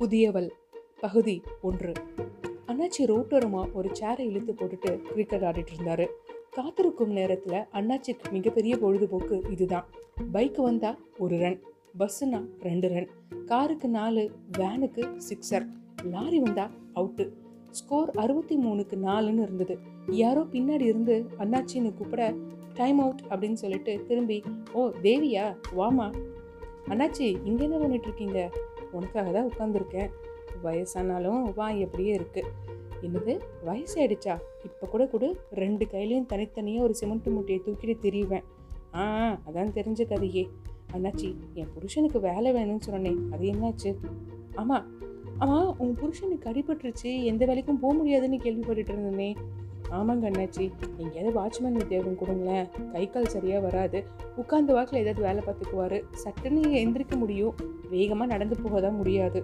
புதியவள் பகுதி ஒன்று. அண்ணாச்சி ரோட்டோரமா ஒரு சேரை இழுத்து போட்டுட்டு கிரிக்கெட் ஆடிட்டு இருந்தாரு. காத்திருக்கும் நேரத்துல அண்ணாச்சிக்கு மிகப்பெரிய பொழுதுபோக்கு இதுதான். பைக் வந்தா ஒரு ரன் பஸ்ஸுனா ரெண்டு ரன் காருக்கு நாலு வேனுக்கு சிக்ஸர் லாரி வந்தா அவுட்டு ஸ்கோர் அறுபத்தி மூணுக்கு நாலுன்னு இருந்தது. யாரோ பின்னாடி இருந்து அண்ணாச்சின்னு கூப்பிட டைம் அவுட் அப்படின்னு சொல்லிட்டு திரும்பி ஓ தேவியா? வாமா அண்ணாச்சி இங்கே என்ன பண்ணிட்டு இருக்கீங்க? உனக்காக தான் உட்காந்துருக்கேன் வயசானாலும் வாய் எப்படியே இருக்குது என்னது? வயசாயிடுச்சா? இப்போ கூட கூட. ரெண்டு கையிலையும் தனித்தனியாக ஒரு சிமெண்ட் மூட்டையை தூக்கிட்டு திரிவேன். ஆ அதான் தெரிஞ்ச கதையே. அண்ணாச்சி என் புருஷனுக்கு வேலை வேணும்னு சொன்னேன் அது என்னாச்சு? ஆமாம் ஆமாம் உன் புருஷனுக்கு அடிபட்டுருச்சு. எந்த வேலைக்கும் போக முடியாதுன்னு கேள்விப்பட்டுட்டு இருந்தேனே. ஆமாங்க அண்ணாச்சி. எங்கேயாவது வாட்ச்மேன் உத்தியோகம் கொடுங்களேன். கை கால் சரியாக வராது. உட்கார்ந்த வாக்கில் ஏதாவது வேலை பார்த்துக்குவாரு. சட்டுன்னு எந்திரிக்க முடியும். வேகமாக நடந்து போக தான் முடியாது.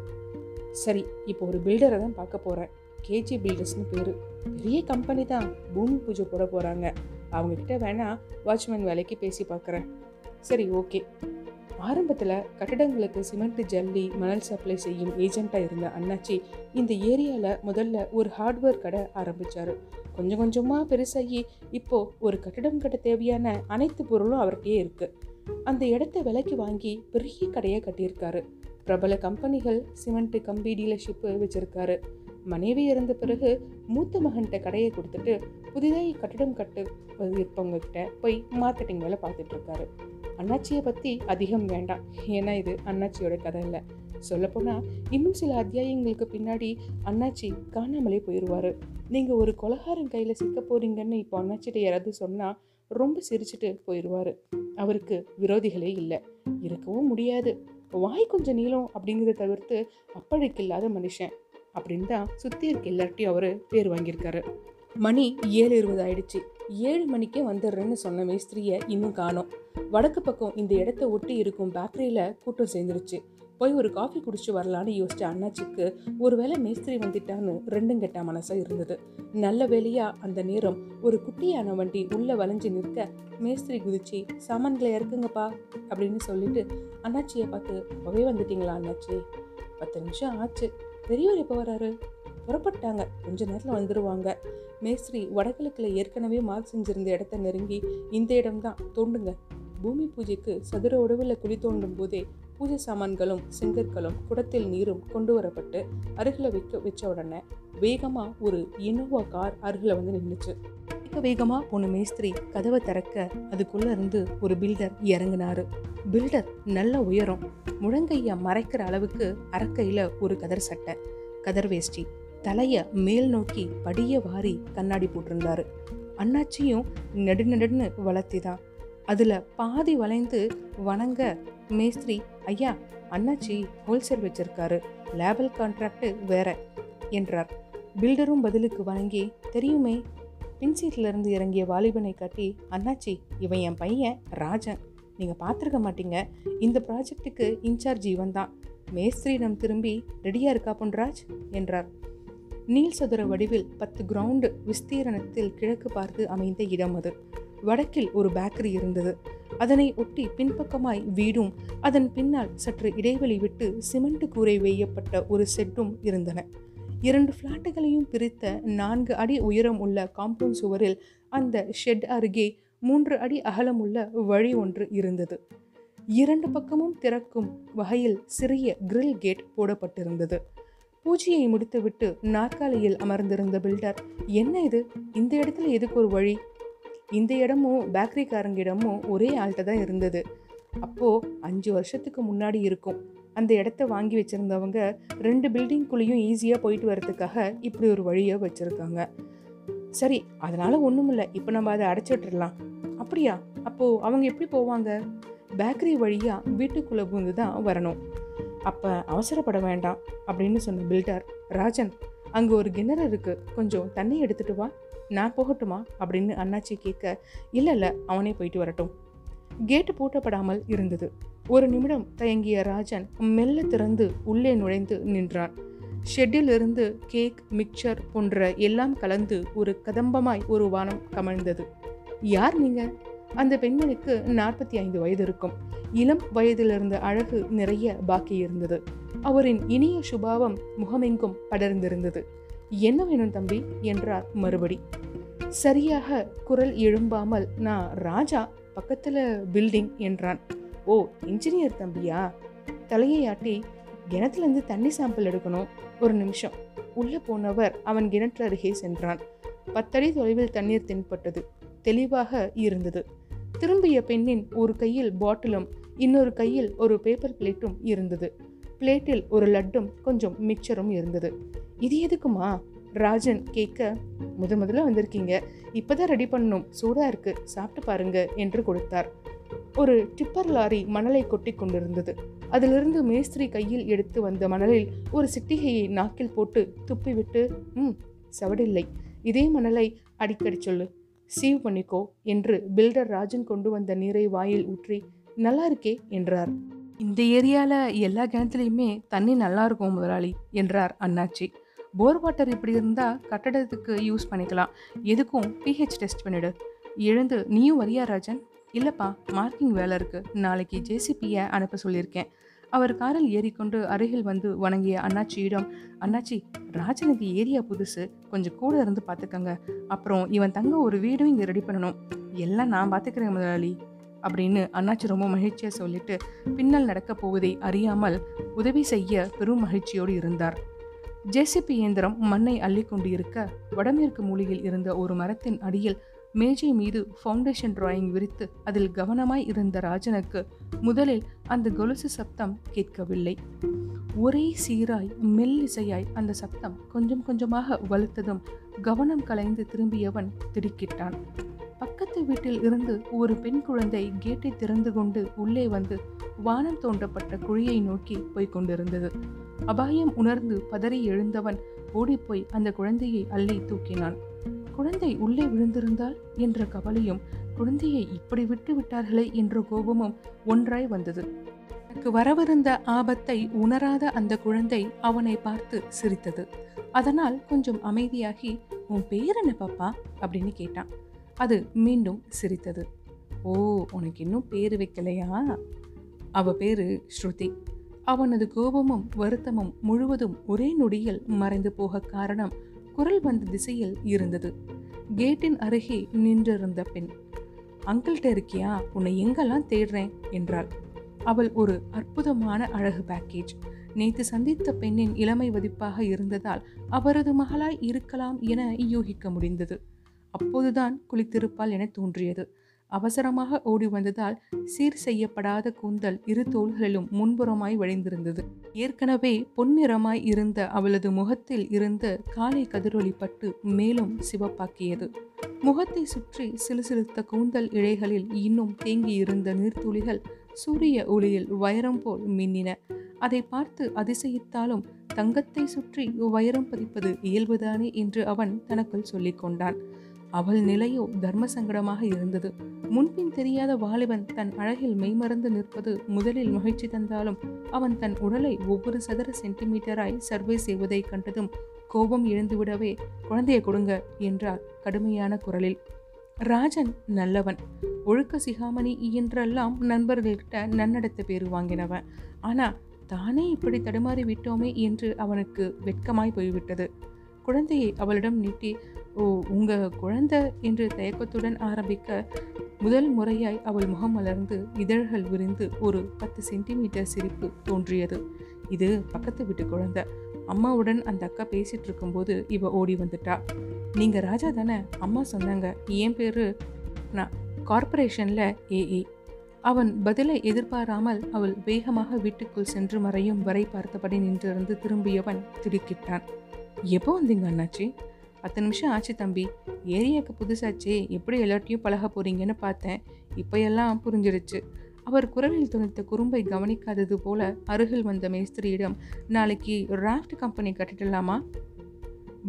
சரி இப்போ ஒரு பில்டரை தான் பார்க்க போகிறேன் கேஜி பில்டர்ஸ்னு பேர். பெரிய கம்பெனி தான். பூமி பூஜை போட போகிறாங்க அவங்கக்கிட்ட வேணால் வாட்ச்மேன் வேலைக்கு பேசி பார்க்குறேன். சரி ஓகே ஆரம்பத்தில் கட்டடங்களுக்கு சிமெண்ட் ஜல்லி மணல் சப்ளை செய்யும் ஏஜெண்ட்டாக இருந்த அண்ணாச்சி இந்த ஏரியாவில் முதல்ல ஒரு ஹார்ட்வேர் கடை ஆரம்பித்தார் கொஞ்சம் கொஞ்சமாக பெருசாகி இப்போ ஒரு கட்டடம் கட்ட தேவையான அனைத்து பொருளும் அவர்கிட்டயே இருக்குது அந்த இடத்த விலைக்கு வாங்கி பெரிய கடையை கட்டியிருக்காரு. பிரபல கம்பெனிகள் சிமெண்ட் கம்பி டீலர்ஷிப்பு வச்சுருக்காரு. மனைவி இறந்த பிறகு மூத்த மகன்கிட்ட கடையை கொடுத்துட்டு புதிதாக கட்டிடம் கட்டு இருப்பவங்க கிட்ட போய் மார்க்கெட்டிங் வேலை பார்த்துட்டு இருக்காரு. அண்ணாச்சியை பற்றி அதிகம் வேண்டாம். ஏன்னா இது அண்ணாச்சியோட கதை இல்லை. சொல்லப்போனால் இன்னும் சில அத்தியாயங்களுக்கு பின்னாடி அண்ணாச்சி காணாமலே போயிடுவார் நீங்கள் ஒரு கொலகாரன் கையில் சிக்க போறீங்கன்னு இப்போ அண்ணாச்சிட்ட யாராவது சொன்னால் ரொம்ப சிரிச்சுட்டு போயிடுவார் அவருக்கு விரோதிகளே இல்லை. இருக்கவும் முடியாது. வாய் கொஞ்சம் நீளம் அப்படிங்கிறத தவிர்த்து அப்பழுக்கு இல்லாத மனுஷன். அப்படின்னு தான் சுற்றி இருக்க எல்லார்ட்டையும் அவர் பேர் வாங்கியிருக்காரு. மணி ஏழு இருபது ஆயிடுச்சு. ஏழு மணிக்கே வந்துடுறேன்னு சொன்ன மேஸ்திரியை இன்னும் காணோம். வடக்கு பக்கம் இந்த இடத்த ஒட்டி இருக்கும் பேக்கரியில் கூட்டம் சேர்ந்துருச்சு. போய் ஒரு காஃபி குடிச்சு வரலான்னு யோசிச்ச அண்ணாச்சிக்கு ஒருவேளை மேஸ்திரி வந்துட்டான்னு ரெண்டும் கெட்ட மனசா இருந்தது. நல்ல வேலையா அந்த நேரம் ஒரு குட்டியான வண்டி உள்ள வளைஞ்சு நிற்க மேஸ்திரி குதிச்சு சாமான்களை இறக்குங்கப்பா அப்படின்னு சொல்லிட்டு அண்ணாச்சியை பார்த்து அப்பவே வந்துட்டீங்களா அண்ணாச்சி? பத்து நிமிஷம் ஆச்சு. பெரியவர் எப்போ வராரு புறப்பட்டாங்க. கொஞ்ச நேரத்தில் வந்துடுவாங்க மேஸ்திரி வடகிழக்கில் ஏற்கனவே மார்க் செஞ்சிருந்த இடத்த நெருங்கி இந்த இடம்தான். தோண்டுங்க. பூமி பூஜைக்கு சதுர உடவில் குழி தோண்டும் போதே பூஜை சாமான்களும் செங்கற்களும் குடத்தில் நீரும் கொண்டு வரப்பட்டு அருகில் வைக்க வச்ச உடனே வேகமாக ஒரு இனோவா கார் அருகில் வந்து நின்றுச்சு வேக வேகமா போன மேஸ்திரி கதவை திறக்க அதுக்குள்ள இருந்து ஒரு பில்டர் இறங்கினாரு. பில்டர் நல்ல உயரம். முழங்கைய மறைக்கிற அளவுக்கு அரக்கையில ஒரு கதர் சட்டை. கதர் வேஷ்டி. தலைய மேல் நோக்கி படிய வாரி கண்ணாடி போட்டிருந்தாரு. அண்ணாச்சியும் நெடு நெடுன்னு வளர்த்திதான். அதுல பாதி வளைந்து வணங்க மேஸ்திரி ஐயா அண்ணாச்சி ஹோல்சேல் வச்சிருக்காரு. லேபல் கான்ட்ராக்டு வேற என்றார். பில்டரும் பதிலுக்கு வணங்கி தெரியுமே பின்சீட்ல இருந்து இறங்கிய வாலிபனை காட்டி அண்ணாச்சி இவன் என் பையன் ராஜன். நீங்க பார்த்துருக்க மாட்டீங்க. இந்த ப்ராஜெக்ட்டுக்கு இன்சார்ஜ் இவன் தான் மேஸ்திரியிடம் திரும்பி ரெடியா இருக்கா பொன்ராஜ்? என்றார். நீல் சதுர வடிவில் பத்து கிரவுண்டு விஸ்தீரணத்தில் கிழக்கு பார்த்து அமைந்த இடம் அது. வடக்கில் ஒரு பேக்கரி இருந்தது. அதனை ஒட்டி பின்பக்கமாய் வீடும் அதன் பின்னால் சற்று இடைவெளி விட்டு சிமெண்ட் கூரை வேயப்பட்ட ஒரு செட்டும் இருந்தன. இரண்டு ஃப்ளாட்டுகளையும் பிரித்த நான்கு அடி உயரம் உள்ள காம்பவுண்ட் சுவரில் அந்த ஷெட் அருகே மூன்று அடி அகலமுள்ள வழி ஒன்று இருந்தது. இரண்டு பக்கமும் திறக்கும் வகையில் சிறிய கிரில் கேட் போடப்பட்டிருந்தது. பூஜையை முடித்துவிட்டு நாற்காலியில் அமர்ந்திருந்த பில்டர் என்ன இது? இந்த இடத்துல எதுக்கு ஒரு வழி? இந்த இடமும் பேக்கரிக்காரங்க இடமும் ஒரே ஆள்கிட்ட தான் இருந்தது. அப்போ அஞ்சு வருஷத்துக்கு முன்னாடி இருக்கும். அந்த இடத்த வாங்கி வச்சிருந்தவங்க ரெண்டு பில்டிங்குள்ளேயும் ஈஸியாக போயிட்டு வரதுக்காக இப்படி ஒரு வழியை வச்சுருக்காங்க. சரி அதனால் ஒன்றும் இல்லை. இப்போ நம்ம அதை அடைச்சி விட்டுறலாம். அப்படியா? அப்போது அவங்க எப்படி போவாங்க? பேக்கரி வழியாக வீட்டுக்குள்ளே பூந்து தான் வரணும். அப்போ அவசரப்பட வேண்டாம் அப்படின்னு சொன்ன பில்டர் ராஜன் அங்கே ஒரு கிணறு இருக்கு. கொஞ்சம் தண்ணி எடுத்துட்டு வா. நான் போகட்டுமா? அப்படின்னு அண்ணாச்சி கேட்க இல்லை இல்லை அவனே போயிட்டு வரட்டும். கேட்டு பூட்டப்படாமல் இருந்தது. ஒரு நிமிடம் தயங்கிய ராஜன் மெல்ல திறந்து உள்ளே நுழைந்து நின்றான். ஷெட்டில் இருந்து கேக் மிக்சர் போன்ற எல்லாம் கலந்து ஒரு கதம்பமாய் ஒரு வானம் கமழ்ந்தது. யார் நீங்க? அந்த பெண்மணிக்கு நாற்பத்தி ஐந்து வயது இருக்கும். இளம் வயதிலிருந்த அழகு நிறைய பாக்கி இருந்தது. அவரின் இனிய சுபாவம் முகமெங்கும் படர்ந்திருந்தது. என்ன வேணும் தம்பி? என்றார் மறுபடி. சரியாக குரல் எழும்பாமல் நான் ராஜா பக்கத்துல பில்டிங் என்றான். ஓ இன்ஜினியர் தம்பியா? தலையை ஆட்டி கிணத்துலேருந்து தண்ணி சாம்பிள் எடுக்கணும் ஒரு நிமிஷம். உள்ளே போனவர் அவன் கிணற்று அருகே சென்றான். பத்தடி தொலைவில் தண்ணீர் தென்பட்டது தெளிவாக இருந்தது. திரும்பிய பெண்ணின் ஒரு கையில் பாட்டிலும் இன்னொரு கையில் ஒரு பேப்பர் பிளேட்டும் இருந்தது. பிளேட்டில் ஒரு லட்டும் கொஞ்சம் மிக்சரும் இருந்தது. இது எதுக்குமா? ராஜன் கேட்க முத முதல்ல வந்திருக்கீங்க. இப்போதான் ரெடி பண்ணும் சூடா இருக்கு. சாப்பிட்டு பாருங்க என்று கொடுத்தார். ஒரு டிப்பர் லாரி மணலை கொட்டி கொண்டிருந்தது. அதிலிருந்து மேஸ்திரி கையில் எடுத்து வந்த மணலில் ஒரு சிட்டிகையை நாக்கில் போட்டு துப்பிவிட்டு ம் சவடில்லை. இதே மணலை அடிக்கடி சொல்லு. சீவ் பண்ணிக்கோ என்று பில்டர் ராஜன் கொண்டு வந்த நீரை வாயில் ஊற்றி நல்லா இருக்கே என்றார். இந்த ஏரியாவில் எல்லா கிணத்துலையுமே தண்ணி நல்லா இருக்கும் முதலாளி என்றார் அண்ணாச்சி. போர் வாட்டர் இப்படி இருந்தால் கட்டடத்துக்கு யூஸ் பண்ணிக்கலாம். எதுக்கும் பிஹெச் டெஸ்ட் பண்ணிடு. எழுந்து நீயும் வரியா ராஜன்? இல்லைப்பா மார்க்கிங் வேலை இருக்குது நாளைக்கு ஜேசிபியை அனுப்ப சொல்லியிருக்கேன். அவர் காரில் ஏறிக்கொண்டு அருகில் வந்து வணங்கிய அண்ணாச்சியிடம் அண்ணாச்சி ராஜனுக்கு ஏரியா புதுசு. கொஞ்சம் கூட இருந்து பார்த்துக்கங்க அப்புறம் இவன் தங்க ஒரு வீடும் இங்கே ரெடி பண்ணணும். எல்லாம் நான் பார்த்துக்கிறேன் முதலாளி. அப்படின்னு அண்ணாச்சி ரொம்ப மகிழ்ச்சியாக சொல்லிட்டு பின்னல் நடக்கப் போவதை அறியாமல் உதவி செய்ய பெரும் மகிழ்ச்சியோடு இருந்தார். ஜேசிபி இயந்திரம் மண்ணை அள்ளி கொண்டு இருக்க வடமேற்கு மூலையில் இருந்த ஒரு மரத்தின் அடியில் மேஜை மீது ஃபவுண்டேஷன் டிராயிங் விரித்து அதில் கவனமாய் இருந்த ராஜனுக்கு முதலில் அந்த கொலுசு சப்தம் கேட்கவில்லை. ஒரே சீராய் மெல்லிசையாய் அந்த சப்தம் கொஞ்சம் கொஞ்சமாக வலுத்ததும் கவனம் கலைந்து திரும்பியவன் திடுக்கிட்டான். பக்கத்து வீட்டில் இருந்து ஒரு பெண் குழந்தை கேட்டை திறந்து கொண்டு உள்ளே வந்து வானம் தோண்டப்பட்ட குழியை நோக்கி போய்க் கொண்டிருந்தது. அபாயம் உணர்ந்து பதறி எழுந்தவன் ஓடிப்போய் அந்த குழந்தையை அள்ளி தூக்கினான். குழந்தை உள்ளே விழுந்திருந்தால் என்ற கவலையும் குழந்தையை இப்படி விட்டு விட்டார்களே என்ற கோபமும் ஒன்றாய் வந்தது. தனக்கு வரவிருந்த ஆபத்தை உணராத அந்த குழந்தை அவனை பார்த்து சிரித்தது. அதனால் கொஞ்சம் அமைதியாகி உன் பேர் என்ன பாப்பா? அப்படின்னு கேட்டான். அது மீண்டும் சிரித்தது. ஓ உனக்கு இன்னும் பேர் வைக்கலையா? அவ பேரு ஸ்ருதி. அவனது கோபமும் வருத்தமும் முழுவதும் ஒரே நொடியில் மறைந்து போக காரணம் குரல் வந்த திசையில் இருந்தது. கேட்டின் அருகே நின்றிருந்த பெண் அங்கிள்கிட்ட இருக்கியா உன்னை எங்கெல்லாம் தேடுறேன்? என்றாள். அவள் ஒரு அற்புதமான அழகு பேக்கேஜ் நேற்று சந்தித்த பெண்ணின் இளமை வதிப்பாக இருந்ததால் அவரது மகளாய் இருக்கலாம் என யூகிக்க முடிந்தது. அப்போதுதான் குளித்திருப்பாள் என தோன்றியது. அவசரமாக ஓடி வந்ததால் சீர் செய்யப்படாத கூந்தல் இரு தோள்களிலும் முன்புறமாய் வழிந்திருந்தது. ஏற்கனவே பொன்னிறமாய் இருந்த அவளது முகத்தில் இருந்த காலை கதிரொளி பட்டு மேலும் சிவப்பாக்கியது. முகத்தை சுற்றி சிலுசிலுத்த கூந்தல் இழைகளில் இன்னும் தேங்கியிருந்த நீர்த்துளிகள் சூரிய ஒளியில் வைரம் போல் மின்னின. அதை பார்த்து அதிசயித்தாலும் தங்கத்தை சுற்றி வைரம் பதிப்பது இயல்புதானே என்று அவன் தனக்குள் சொல்லிக் கொண்டான் அவள் நிலையோ தர்ம சங்கடமாக இருந்தது. முன்பின் தெரியாத வாலிபன் தன் அழகில் மெய்மறந்து நிற்பது முதலில் மகிழ்ச்சி தந்தாலும் அவன் தன் உடலை ஒவ்வொரு சதுர சென்டிமீட்டராய் சர்வே செய்வதை கண்டதும் கோபம் எழுந்துவிடவே குழந்தையை கொடுங்க என்றார் கடுமையான குரலில். ராஜன் நல்லவன். ஒழுக்க சிகாமணி என்றெல்லாம் நண்பர்கள்கிட்ட நன்னடத்த பேர் வாங்கினவன். ஆனா தானே இப்படி தடுமாறி விட்டோமே என்று அவனுக்கு வெட்கமாய் போய்விட்டது. குழந்தையை அவளிடம் நீட்டி ஓ உங்க குழந்தை என்று தயக்கத்துடன் ஆரம்பிக்க முதல் முறையாய் அவள் முகம் மலர்ந்து இதழ்கள் விரிந்து ஒரு பத்து சென்டிமீட்டர் சிரிப்பு தோன்றியது. இது பக்கத்து வீட்டு குழந்தை. அம்மாவுடன் அந்த அக்கா பேசிட்டு இருக்கும்போது இவ ஓடி வந்துட்டா. நீங்க ராஜா தானே? அம்மா சொன்னாங்க. என் பேரு நான் கார்பரேஷன்ல ஏஏ அவன் பதிலை எதிர்பாராமல் அவள் வேகமாக வீட்டுக்குள் சென்று மறையும் வரை பார்த்தபடி நின்றிருந்து திரும்பியவன் திடுக்கிட்டான். எப்போ வந்தீங்க அண்ணாச்சி? பத்து நிமிஷம் ஆச்சு தம்பி. ஏரியாவுக்கு புதுசாச்சே எப்படி எல்லார்ட்டையும் பழக போறீங்கன்னு பார்த்தேன். இப்போ எல்லாம் புரிஞ்சிடுச்சு. அவர் குரலில் துணித்த குறும்பை கவனிக்காதது போல அருகில் வந்த மேஸ்திரியிடம் நாளைக்கு ராஃப்ட் கம்பெனி கட்டிடலாமா?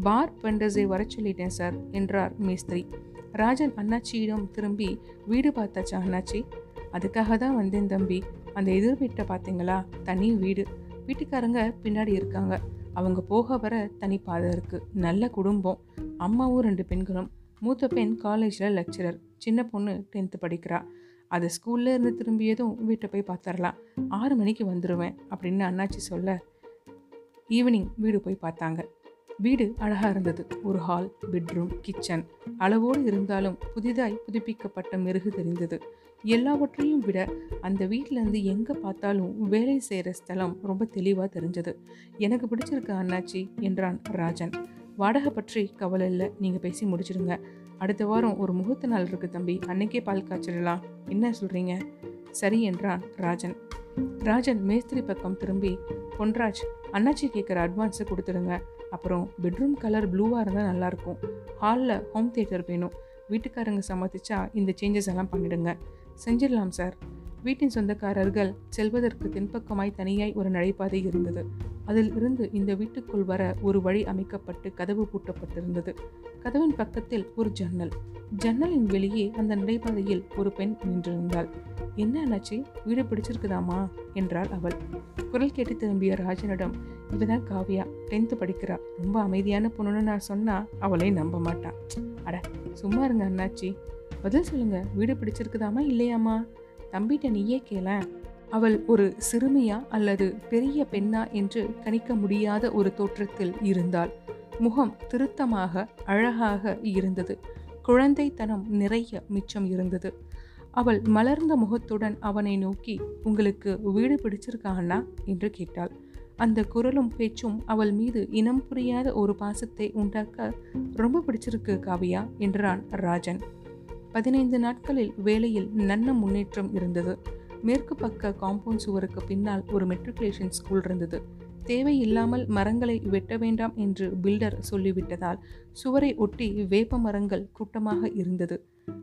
பார் பெண்டர்ஸை வர சொல்லிட்டேன் சார் என்றார் மேஸ்திரி. ராஜன் அண்ணாச்சியிடம் திரும்பி வீடு பார்த்தாச்சா அண்ணாச்சி? அதுக்காக தான் வந்தேன் தம்பி. அந்த எதிர்வீட்டை பார்த்தீங்களா? தனி வீடு. வீட்டுக்காரங்க பின்னாடி இருக்காங்க. அவங்க போக வர தனி பாதை நல்ல குடும்பம். அம்மாவும் ரெண்டு பெண்களும். மூத்த பெண் காலேஜில் லெக்சரர் சின்ன பொண்ணு டென்த்து படிக்கிறா. அது ஸ்கூல்ல இருந்து திரும்பியதும் வீட்டை போய் பார்த்துடலாம். ஆறு மணிக்கு வந்துடுவேன் அப்படின்னு அண்ணாச்சி சொல்ல ஈவினிங் வீடு போய் பார்த்தாங்க. வீடு அழகாக இருந்தது. ஒரு ஹால் பெட்ரூம் கிச்சன் அளவோடு இருந்தாலும் புதிதாய் புதுப்பிக்கப்பட்ட மெருகு தெரிந்தது. எல்லாவற்றையும் விட அந்த வீட்டிலேருந்து எங்கே பார்த்தாலும் வேலை செய்கிற ஸ்தலம் ரொம்ப தெளிவாக தெரிஞ்சது. எனக்கு பிடிச்சிருக்கு அண்ணாச்சி என்றான் ராஜன். வாடகை பற்றி கவலை இல்லை நீங்கள் பேசி முடிச்சிடுங்க. அடுத்த வாரம் ஒரு முகூர்த்த நாள் இருக்கு தம்பி அன்னைக்கே பால் காய்ச்சிடலாம். என்ன சொல்கிறீங்க சரி என்றான் ராஜன். ராஜன் மேஸ்திரி பக்கம் திரும்பி பொன்ராஜ் அண்ணாச்சி கேட்குற அட்வான்ஸை கொடுத்துடுங்க. அப்புறம் பெட்ரூம் கலர் ப்ளூவாக இருந்தால் நல்லாயிருக்கும் ஹாலில் ஹோம் தியேட்டர் வேணும். வீட்டுக்காரங்க சம்மதிச்சா இந்த சேஞ்சஸ் எல்லாம் பண்ணிடுங்க. செஞ்சிடலாம் சார். வீட்டின் சொந்தக்காரர்கள் செல்வதற்கு தென்பக்கமாய் தனியாய் ஒரு நடைபாதை இருந்தது. அதில் இருந்து இந்த வீட்டுக்குள் வர ஒரு வழி அமைக்கப்பட்டு கதவு பூட்டப்பட்டிருந்தது. கதவின் பக்கத்தில் ஒரு ஜன்னல். ஜன்னலின் வெளியே அந்த நடைபாதையில் ஒரு பெண் நின்றிருந்தாள். என்ன ஆனாச்சு வீடு பிடிச்சிருக்குதாமா என்றாள் அவள். குரல் கேட்டு திரும்பிய ராஜனிடம் இவதான் காவியா. டென்த்து படிக்கிறா. ரொம்ப அமைதியான பொண்ணுன்னு நான் சொன்னா அவளை நம்ப மாட்டான் அட சும்மா இருங்க அண்ணாச்சி. பதில் சொல்லுங்க. வீடு பிடிச்சிருக்குதாமா இல்லையாமா? தம்பிட்ட நீயே கேள. அவள் ஒரு சிறுமியா அல்லது பெரிய பெண்ணா என்று கணிக்க முடியாத ஒரு தோற்றத்தில் இருந்தாள். முகம் திருத்தமாக அழகாக இருந்தது. குழந்தைத்தனம் நிறைய மிச்சம் இருந்தது. அவள் மலர்ந்த முகத்துடன் அவனை நோக்கி உங்களுக்கு வீடு பிடிச்சிருக்கா அண்ணா என்று கேட்டாள். அந்த குரலும் பேச்சும் அவள் மீது இனம் புரியாத ஒரு பாசத்தை உண்டாக்க ரொம்ப பிடிச்சிருக்கு காவியா என்றான் ராஜன். பதினைந்து நாட்களில் வேலையில் நல்ல முன்னேற்றம் இருந்தது. மேற்கு பக்க காம்பவுண்ட் சுவருக்கு பின்னால் ஒரு மெட்ரிகுலேஷன் ஸ்கூல் இருந்தது. தேவையில்லாமல் மரங்களை வெட்ட வேண்டாம் என்று பில்டர் சொல்லிவிட்டதால் சுவரை ஒட்டி வேப்ப மரங்கள் கூட்டமாக இருந்தது.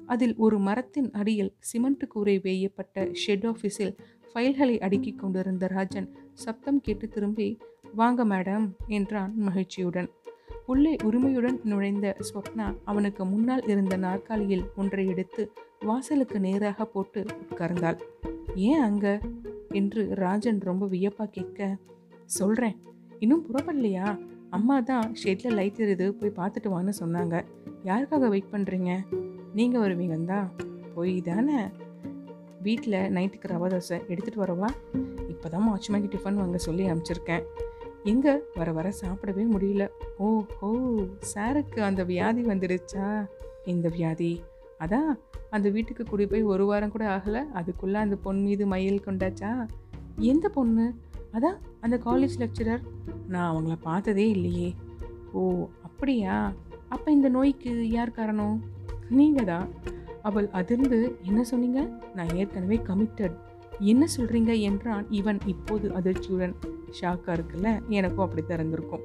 அதில் ஒரு மரத்தின் அடியில் சிமெண்ட் கூரை வேயப்பட்ட ஷெட் ஆஃபீஸில் ஃபைல்களை அடுக்கிக் கொண்டிருந்த ராஜன் சப்தம் கேட்டு திரும்பி வாங்க மேடம் என்றான் மகிழ்ச்சியுடன். உள்ளே உரிமையுடன் நுழைந்த ஸ்வப்னா அவனுக்கு முன்னால் இருந்த நாற்காலியில் ஒன்றை எடுத்து வாசலுக்கு நேராக போட்டு உட்கார்ந்தாள். ஏன் அங்க? என்று ராஜன் ரொம்ப வியப்பா கேட்க சொல்றேன். இன்னும் புறப்படலையா? அம்மா தான் ஷெட்ல லைட் எரியுது போய் பார்த்துட்டு வான்னு சொன்னாங்க. யாருக்காக வெயிட் பண்றீங்க? நீங்க வருவீங்கந்தா போய் தானே. வீட்டில் நைட்டுக்கு ரவா தோசை எடுத்துகிட்டு வரவா? இப்போ தான் மாச்சுமாக்கி டிஃபன் வாங்க சொல்லி அனுப்பிச்சிருக்கேன் எங்கே? வர வர சாப்பிடவே முடியல. ஓ ஹோ சாருக்கு அந்த வியாதி வந்துடுச்சா? இந்த வியாதி. அதான் அந்த வீட்டுக்கு குடி போய் ஒரு வாரம் கூட ஆகலை. அதுக்குள்ளே அந்த பொன் மீது மயில் கொண்டாச்சா? எந்த பொண்ணு? அதான் அந்த காலேஜ் லெக்சரர் நான் அவங்கள பார்த்ததே இல்லையே. ஓ அப்படியா? அப்போ இந்த நோய்க்கு யார் காரணம்? நீங்கள் தான் அவள் அதிர்ந்து என்ன சொன்னீங்க? நான் ஏற்கனவே கமிட்டட் என்ன சொல்கிறீங்க என்றான் இவன் இப்போது அதிர்ச்சியுடன். ஷாக்காக இருக்குல்ல எனக்கும் அப்படி திறந்திருக்கும்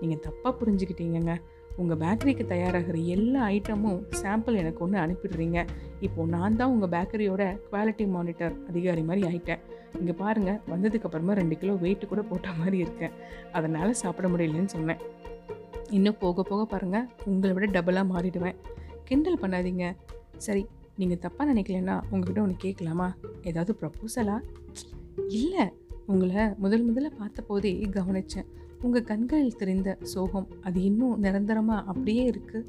நீங்கள் தப்பாக புரிஞ்சுக்கிட்டீங்கங்க. உங்கள் பேக்கரிக்கு தயாராகிற எல்லா ஐட்டமும் சாம்பிள் எனக்கு ஒன்று அனுப்பிடுறீங்க. இப்போது நான் தான் உங்கள் பேக்கரியோட குவாலிட்டி மானிட்டர் அதிகாரி மாதிரி ஆயிட்டேன். இங்கே பாருங்கள் வந்ததுக்கப்புறமா ரெண்டு கிலோ வெயிட்டு கூட போட்ட மாதிரி இருக்கேன். அதனால் சாப்பிட முடியலன்னு சொன்னேன். இன்னும் போக போக பாருங்கள் உங்களை விட டபுளாக மாறிடுவேன். கிண்டல் பண்ணாதீங்க. சரி நீங்கள் தப்பாக நினைக்கலன்னா உங்ககிட்ட ஒன்று கேட்கலாமா? ஏதாவது ப்ரப்போசலா இல்லை உங்களை முதல் முதல்ல பார்த்த போதே கவனித்தேன் உங்கள் கண்களில் தெரிந்த சோகம் அது இன்னும் நிரந்தரமாக அப்படியே இருக்குது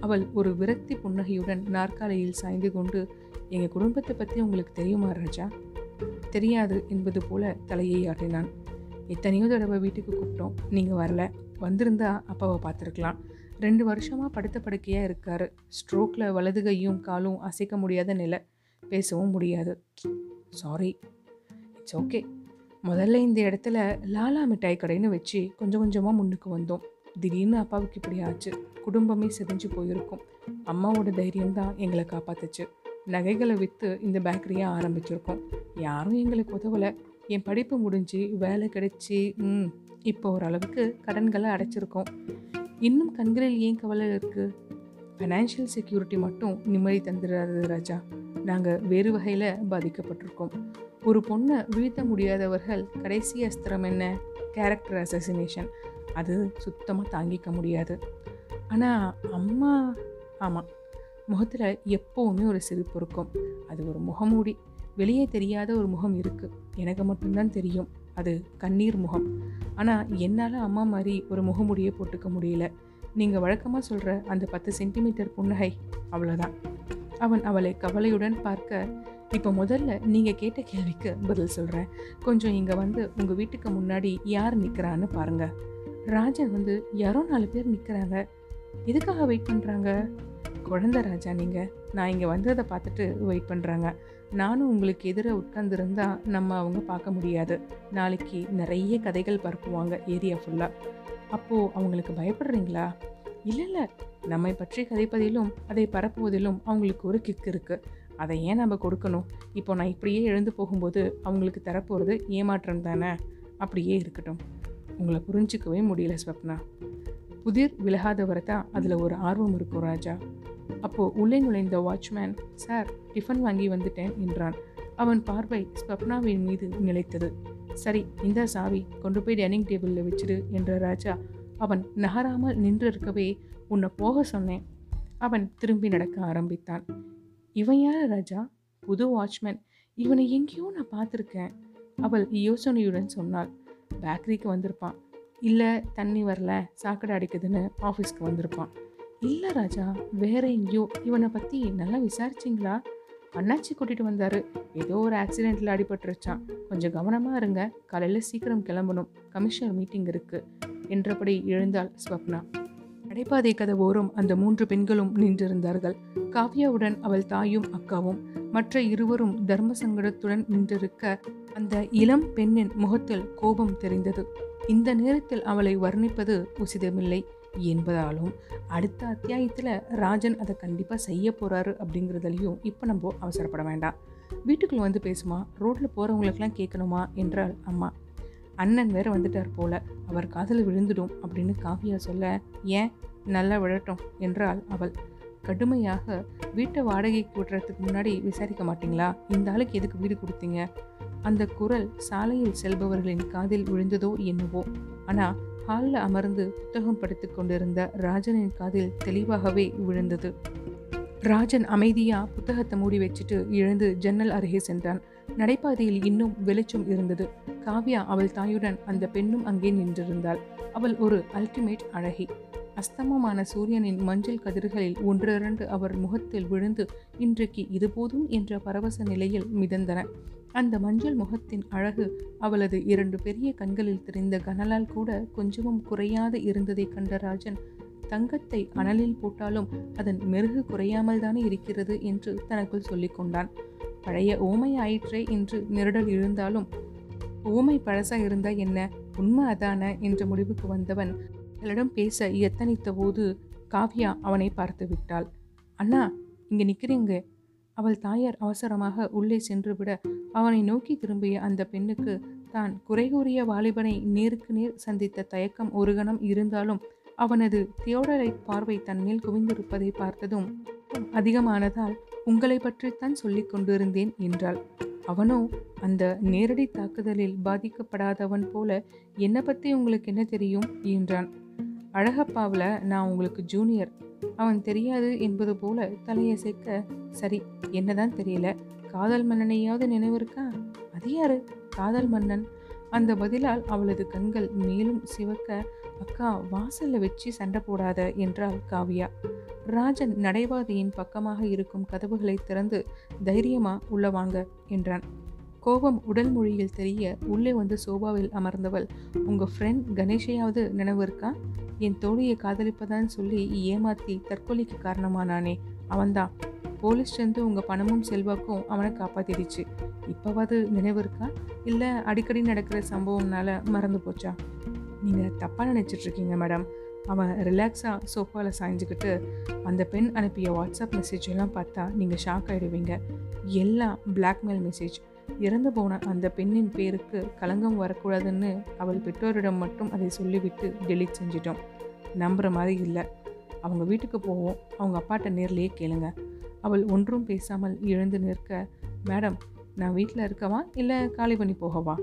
அவள் ஒரு விரக்தி புன்னகையுடன் நாற்காலியில் சாய்ந்து கொண்டு எங்கள் குடும்பத்தை பற்றி உங்களுக்கு தெரியுமா ராஜா? தெரியாது என்பது போல தலையை ஆட்டினான். எத்தனையோ தடவை வீட்டுக்கு கூப்பிட்டோம். நீங்கள் வரல. வந்திருந்தா அப்பாவை பார்த்துருக்கலாம். ரெண்டு வருஷமாக படுத்த படுக்கையாக இருக்கார். ஸ்ட்ரோக்கில் வலது கையும் காலும் அசைக்க முடியாத நிலை. பேசவும் முடியாது. சாரி இட்ஸ் ஓகே முதல்ல இந்த இடத்துல லாலா மிட்டாய் கடைன்னு வச்சு கொஞ்சம் கொஞ்சமாக முன்னுக்கு வந்தோம். திடீர்னு அப்பாவுக்கு இப்படி ஆச்சு. குடும்பமே செதிஞ்சு போயிருக்கும். அம்மாவோட தைரியம் தான் எங்களை காப்பாத்துச்சு. நகைகளை விற்று இந்த பேக்கரியை ஆரம்பிச்சிருக்கோம். யாரும் எங்களுக்கு உதவலை. என் படிப்பு முடிஞ்சு வேலை கிடைச்சி இப்போ ஓரளவுக்கு கடன்களை அடைச்சிருக்கோம். இன்னும் கண்களில் ஏன் கவலை இருக்குது ஃபைனான்ஷியல் செக்யூரிட்டி மட்டும் நிம்மதி தந்துடாது ராஜா. நாங்கள் வேறு வகையில் பாதிக்கப்பட்டிருக்கோம். ஒரு பொண்ணை வீழ்த்த முடியாதவர்கள் கடைசி அஸ்திரம் என்ன? கேரக்டர் அசசினேஷன் அது சுத்தமாக தாங்கிக்க முடியாது. ஆனால் அம்மா ஆமாம் முகத்தில் எப்போவுமே ஒரு சிரிப்பு இருக்கும். அது ஒரு முகமூடி. வெளியே தெரியாத ஒரு முகம் இருக்குது எனக்கு மட்டும்தான் தெரியும். அது கண்ணீர் முகம். ஆனால் என்னால் அம்மா மாதிரி ஒரு முகமுடியை போட்டுக்க முடியல. நீங்கள் வழக்கமாக சொல்கிற அந்த பத்து சென்டிமீட்டர் புன்னகை அவ்வளோதான் அவன் அவளை கவலையுடன் பார்க்க இப்போ முதல்ல நீங்கள் கேட்ட கேள்விக்கு பதில் சொல்கிறேன் கொஞ்சம் இங்கே வந்து உங்கள் வீட்டுக்கு முன்னாடி யார் நிற்கிறான்னு பாருங்கள் ராஜன் வந்து யாரோ நாலு பேர் நிற்கிறாங்க எதுக்காக வெயிட் பண்ணுறாங்க குழந்த ராஜா நீங்கள் நான் இங்கே வந்ததை பார்த்துட்டு வெயிட் பண்ணுறாங்க நானும் உங்களுக்கு எதிர உட்கார்ந்துருந்தா நம்ம அவங்க பார்க்க முடியாது. நாளைக்கு நிறைய கதைகள் பரப்புவாங்க ஏரியா ஃபுல்லாக அப்போது அவங்களுக்கு பயப்படுறீங்களா? இல்லை இல்லை. நம்மை பற்றி கதைப்பதிலும் அதை பரப்புவதிலும் அவங்களுக்கு ஒரு கிக் இருக்குது அதை ஏன் நம்ம கொடுக்கணும்? இப்போ நான் இப்படியே எழுந்து போகும்போது அவங்களுக்கு தரப்போகிறது ஏமாற்றம் தானே? அப்படியே இருக்கட்டும். உங்களை புரிஞ்சிக்கவே முடியல ஸ்வப்னா. புதிர் விலகாதவரை தான் அதில் ஒரு ஆர்வம் இருக்கும் ராஜா. அப்போது உள்ளே நுழைந்த வாட்ச்மேன் சார் டிஃபன் வாங்கி வந்துட்டேன் என்றான். அவன் பார்வை ஸ்வப்னாவின் மீது நிலைத்தது. சரி இந்த சாவி கொண்டு போய் டைனிங் டேபிளில் வச்சிரு என்ற ராஜா அவன் நகராமல் நின்றிருக்கவே உன்னை போக சொன்னேன். அவன் திரும்பி நடக்க ஆரம்பித்தான். இவன் யார் ராஜா? புது வாட்ச்மேன். இவனை எங்கேயோ நான் பார்த்துருக்கேன் அவள் யோசனையுடன் சொன்னாள். பேக்கரிக்கு வந்திருப்பான். இல்லை தண்ணி வரல. சாக்கடை அடிக்குதுன்னு ஆஃபீஸ்க்கு வந்திருப்பான். இல்லை ராஜா வேற எங்கேயோ. இவனை பற்றி நல்லா விசாரிச்சிங்களா? அண்ணாச்சி கூட்டிகிட்டு வந்தார். ஏதோ ஒரு ஆக்சிடெண்ட்டில் அடிபட்டுருச்சான் கொஞ்சம் கவனமாக இருங்க. காலையில் சீக்கிரம் கிளம்பணும். கமிஷனர் மீட்டிங் இருக்குது என்றபடி எழுந்தாள் ஸ்வப்னா. நடைபாதை கதவோரம் அந்த மூன்று பெண்களும் நின்றிருந்தார்கள். காவ்யாவுடன் அவள் தாயும் அக்காவும் மற்ற இருவரும் தர்ம சங்கடத்துடன் நின்றிருக்க அந்த இளம் பெண்ணின் முகத்தில் கோபம் தெரிந்தது. இந்த நேரத்தில் அவளை வர்ணிப்பது உசிதமில்லை. என்பதாலும் அடுத்த அத்தியாயத்தில் ராஜன் அதை கண்டிப்பாக செய்ய போகிறாரு அப்படிங்கிறதுலையும் இப்போ நம்ம அவசரப்பட வேண்டாம். வீட்டுக்குள்ளே வந்து பேசுமா? ரோட்டில் போகிறவங்களுக்கெல்லாம் கேட்கணுமா என்றாள் அம்மா. அண்ணன் வேற வந்துட்டார் போல. அவர் காதில் விழுந்துடும் அப்படின்னு காவியா சொல்ல ஏன்? நல்லா விழட்டும் என்றாள் அவள். கடுமையாக வீட்டை வாடகைக்கு விடுறதுக்கு முன்னாடி விசாரிக்க மாட்டீங்களா? இந்த ஆளுக்கு எதுக்கு வீடு கொடுத்தீங்க? அந்த குரல் சாலையில் செல்பவர்களின் காதில் விழுந்ததோ என்னவோ. ஆனால் ஹாலில் அமர்ந்து புத்தகம் படித்துக் கொண்டிருந்த ராஜனின் காதில் தெளிவாகவே விழுந்தது. ராஜன் அமைதியா புத்தகத்தை மூடி வச்சுட்டு எழுந்து ஜன்னல் அருகே சென்றான். நடைபாதையில் இன்னும் வெளிச்சம் இருந்தது. காவ்யா அவள் தாயுடன் அந்த பெண்ணும் அங்கே நின்றிருந்தாள். அவள் ஒரு அல்டிமேட் அழகி. அஸ்தமமான சூரியனின் மஞ்சள் கதிர்களில் ஒன்றிரண்டு அவர் முகத்தில் விழுந்து இன்றைக்கு இது போதும் என்ற பரவச நிலையில் மிதந்தன. அந்த மஞ்சள் முகத்தின் அழகு அவளது இரண்டு பெரிய கண்களில் தெரிந்த கனலால் கூட கொஞ்சமும் குறையாது இருந்ததை கண்ட ராஜன் தங்கத்தை அனலில் போட்டாலும் அதன் மெருகு குறையாமல் தானே இருக்கிறது என்று தனக்குள் சொல்லிக்கொண்டான் பழைய ஓமை ஆயிற்றே என்று நெருடல் இருந்தாலும் ஓமை பழசா இருந்தா என்ன? உண்மை அதான? என்ற முடிவுக்கு வந்தவன் அவளிடம் பேச எத்தனித்த போது காவ்யா அவனை பார்த்து விட்டாள். அண்ணா இங்கே நிற்கிறீங்க. அவள் தாயார் அவசரமாக உள்ளே சென்று விட அவனை நோக்கி திரும்பிய அந்த பெண்ணுக்கு தான் குறை கூறிய வாலிபனை நேருக்கு நேர் சந்தித்த தயக்கம் ஒரு கணம் இருந்தாலும் அவனது தியோடரைட் பார்வை தன்மேல் குவிந்திருப்பதை பார்த்ததும் அதிகமானதால் உங்களை பற்றித்தான் சொல்லிக் கொண்டிருந்தேன் என்றாள். அவனோ அந்த நேரடி தாக்குதலில் பாதிக்கப்படாதவன் போல என்னை பற்றி உங்களுக்கு என்ன தெரியும்? என்றான். அழகப்பாவில் நான் உங்களுக்கு ஜூனியர் அவன் தெரியாது என்பது போல தலையசைக்க சரி என்னதான் தெரியல? காதல் மன்னனையாவது நினைவு இருக்கா? அது யாரு? காதல் மன்னன். அந்த பதிலால் அவளது கண்கள் மேலும் சிவக்க அக்கா வாசல்ல வச்சு சண்டை போடாத என்றாள் காவியா. ராஜன் நடைபாதையின் பக்கமாக இருக்கும் கதவுகளை திறந்து தைரியமா உள்ள வாங்க என்றான். கோபம் உடல் மொழியில் தெரிய உள்ளே வந்து சோபாவில் அமர்ந்தவள். உங்க ஃப்ரெண்ட் கணேஷையாவது நினைவு இருக்கா? என் தோழியை காதலிப்பதான்னு சொல்லி ஏமாத்தி தற்கொலைக்கு காரணமானானே அவன்தான். போலீஸ் சேர்ந்து உங்கள் பணமும் செல்வாக்கும் அவனை காப்பாத்திடுச்சு. இப்போவாது நினைவு இருக்கா? இல்லை அடிக்கடி நடக்கிற சம்பவம்னால மறந்து போச்சா? நீங்கள் தப்பாக நினச்சிட்ருக்கீங்க மேடம் அவன் ரிலாக்ஸாக சோஃபாவில் சாய்ஞ்சுக்கிட்டு அந்த பெண் அனுப்பிய வாட்ஸ்அப் மெசேஜ் எல்லாம் பார்த்தா நீங்கள் ஷாக் ஆகிடுவீங்க எல்லாம் பிளாக்மெயில் மெசேஜ் இறந்து போன அந்த பெண்ணின் பேருக்கு களங்கம் வரக்கூடாதுன்னு அவள் பெற்றோரிடம் மட்டும் அதை சொல்லிவிட்டு டெலிட் செஞ்சிட்டோம். நம்புகிற மாதிரி இல்லை. அவங்க வீட்டுக்கு போவோம். அவங்க அப்பாட்ட நேர்லேயே கேளுங்க. அவள் ஒன்றும் பேசாமல் எழுந்து நிற்க மேடம் நான் வீட்டில் இருக்கவா? இல்லை காலி பண்ணி போகவா?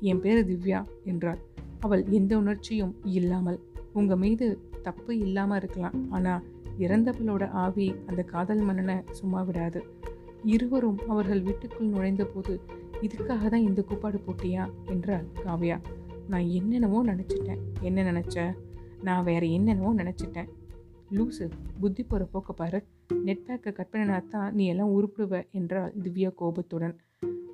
என் பேர் திவ்யா என்றாள். அவள் எந்த உணர்ச்சியும் இல்லாமல் உங்கள் மீது தப்பு இல்லாமல் இருக்கலாம். ஆனால் இறந்தவளோட ஆவி அந்த காதல் மன்னனை சும்மா விடாது. இருவரும் அவர்கள் வீட்டுக்குள் நுழைந்தபோது இதுக்காக தான் இந்த கூப்பாடு போட்டியா? என்றாள் காவ்யா. நான் என்னென்னவோ நினச்சிட்டேன். என்ன நினச்ச? நான் வேற என்னென்னவோ நினச்சிட்டேன். லூசு புத்தி போகிற போக்க பாரு. நெட் பேக்கை கட் பண்ணினா தான் நீ எல்லாம் உருப்பிடுவ என்றாள் திவ்யா கோபத்துடன்.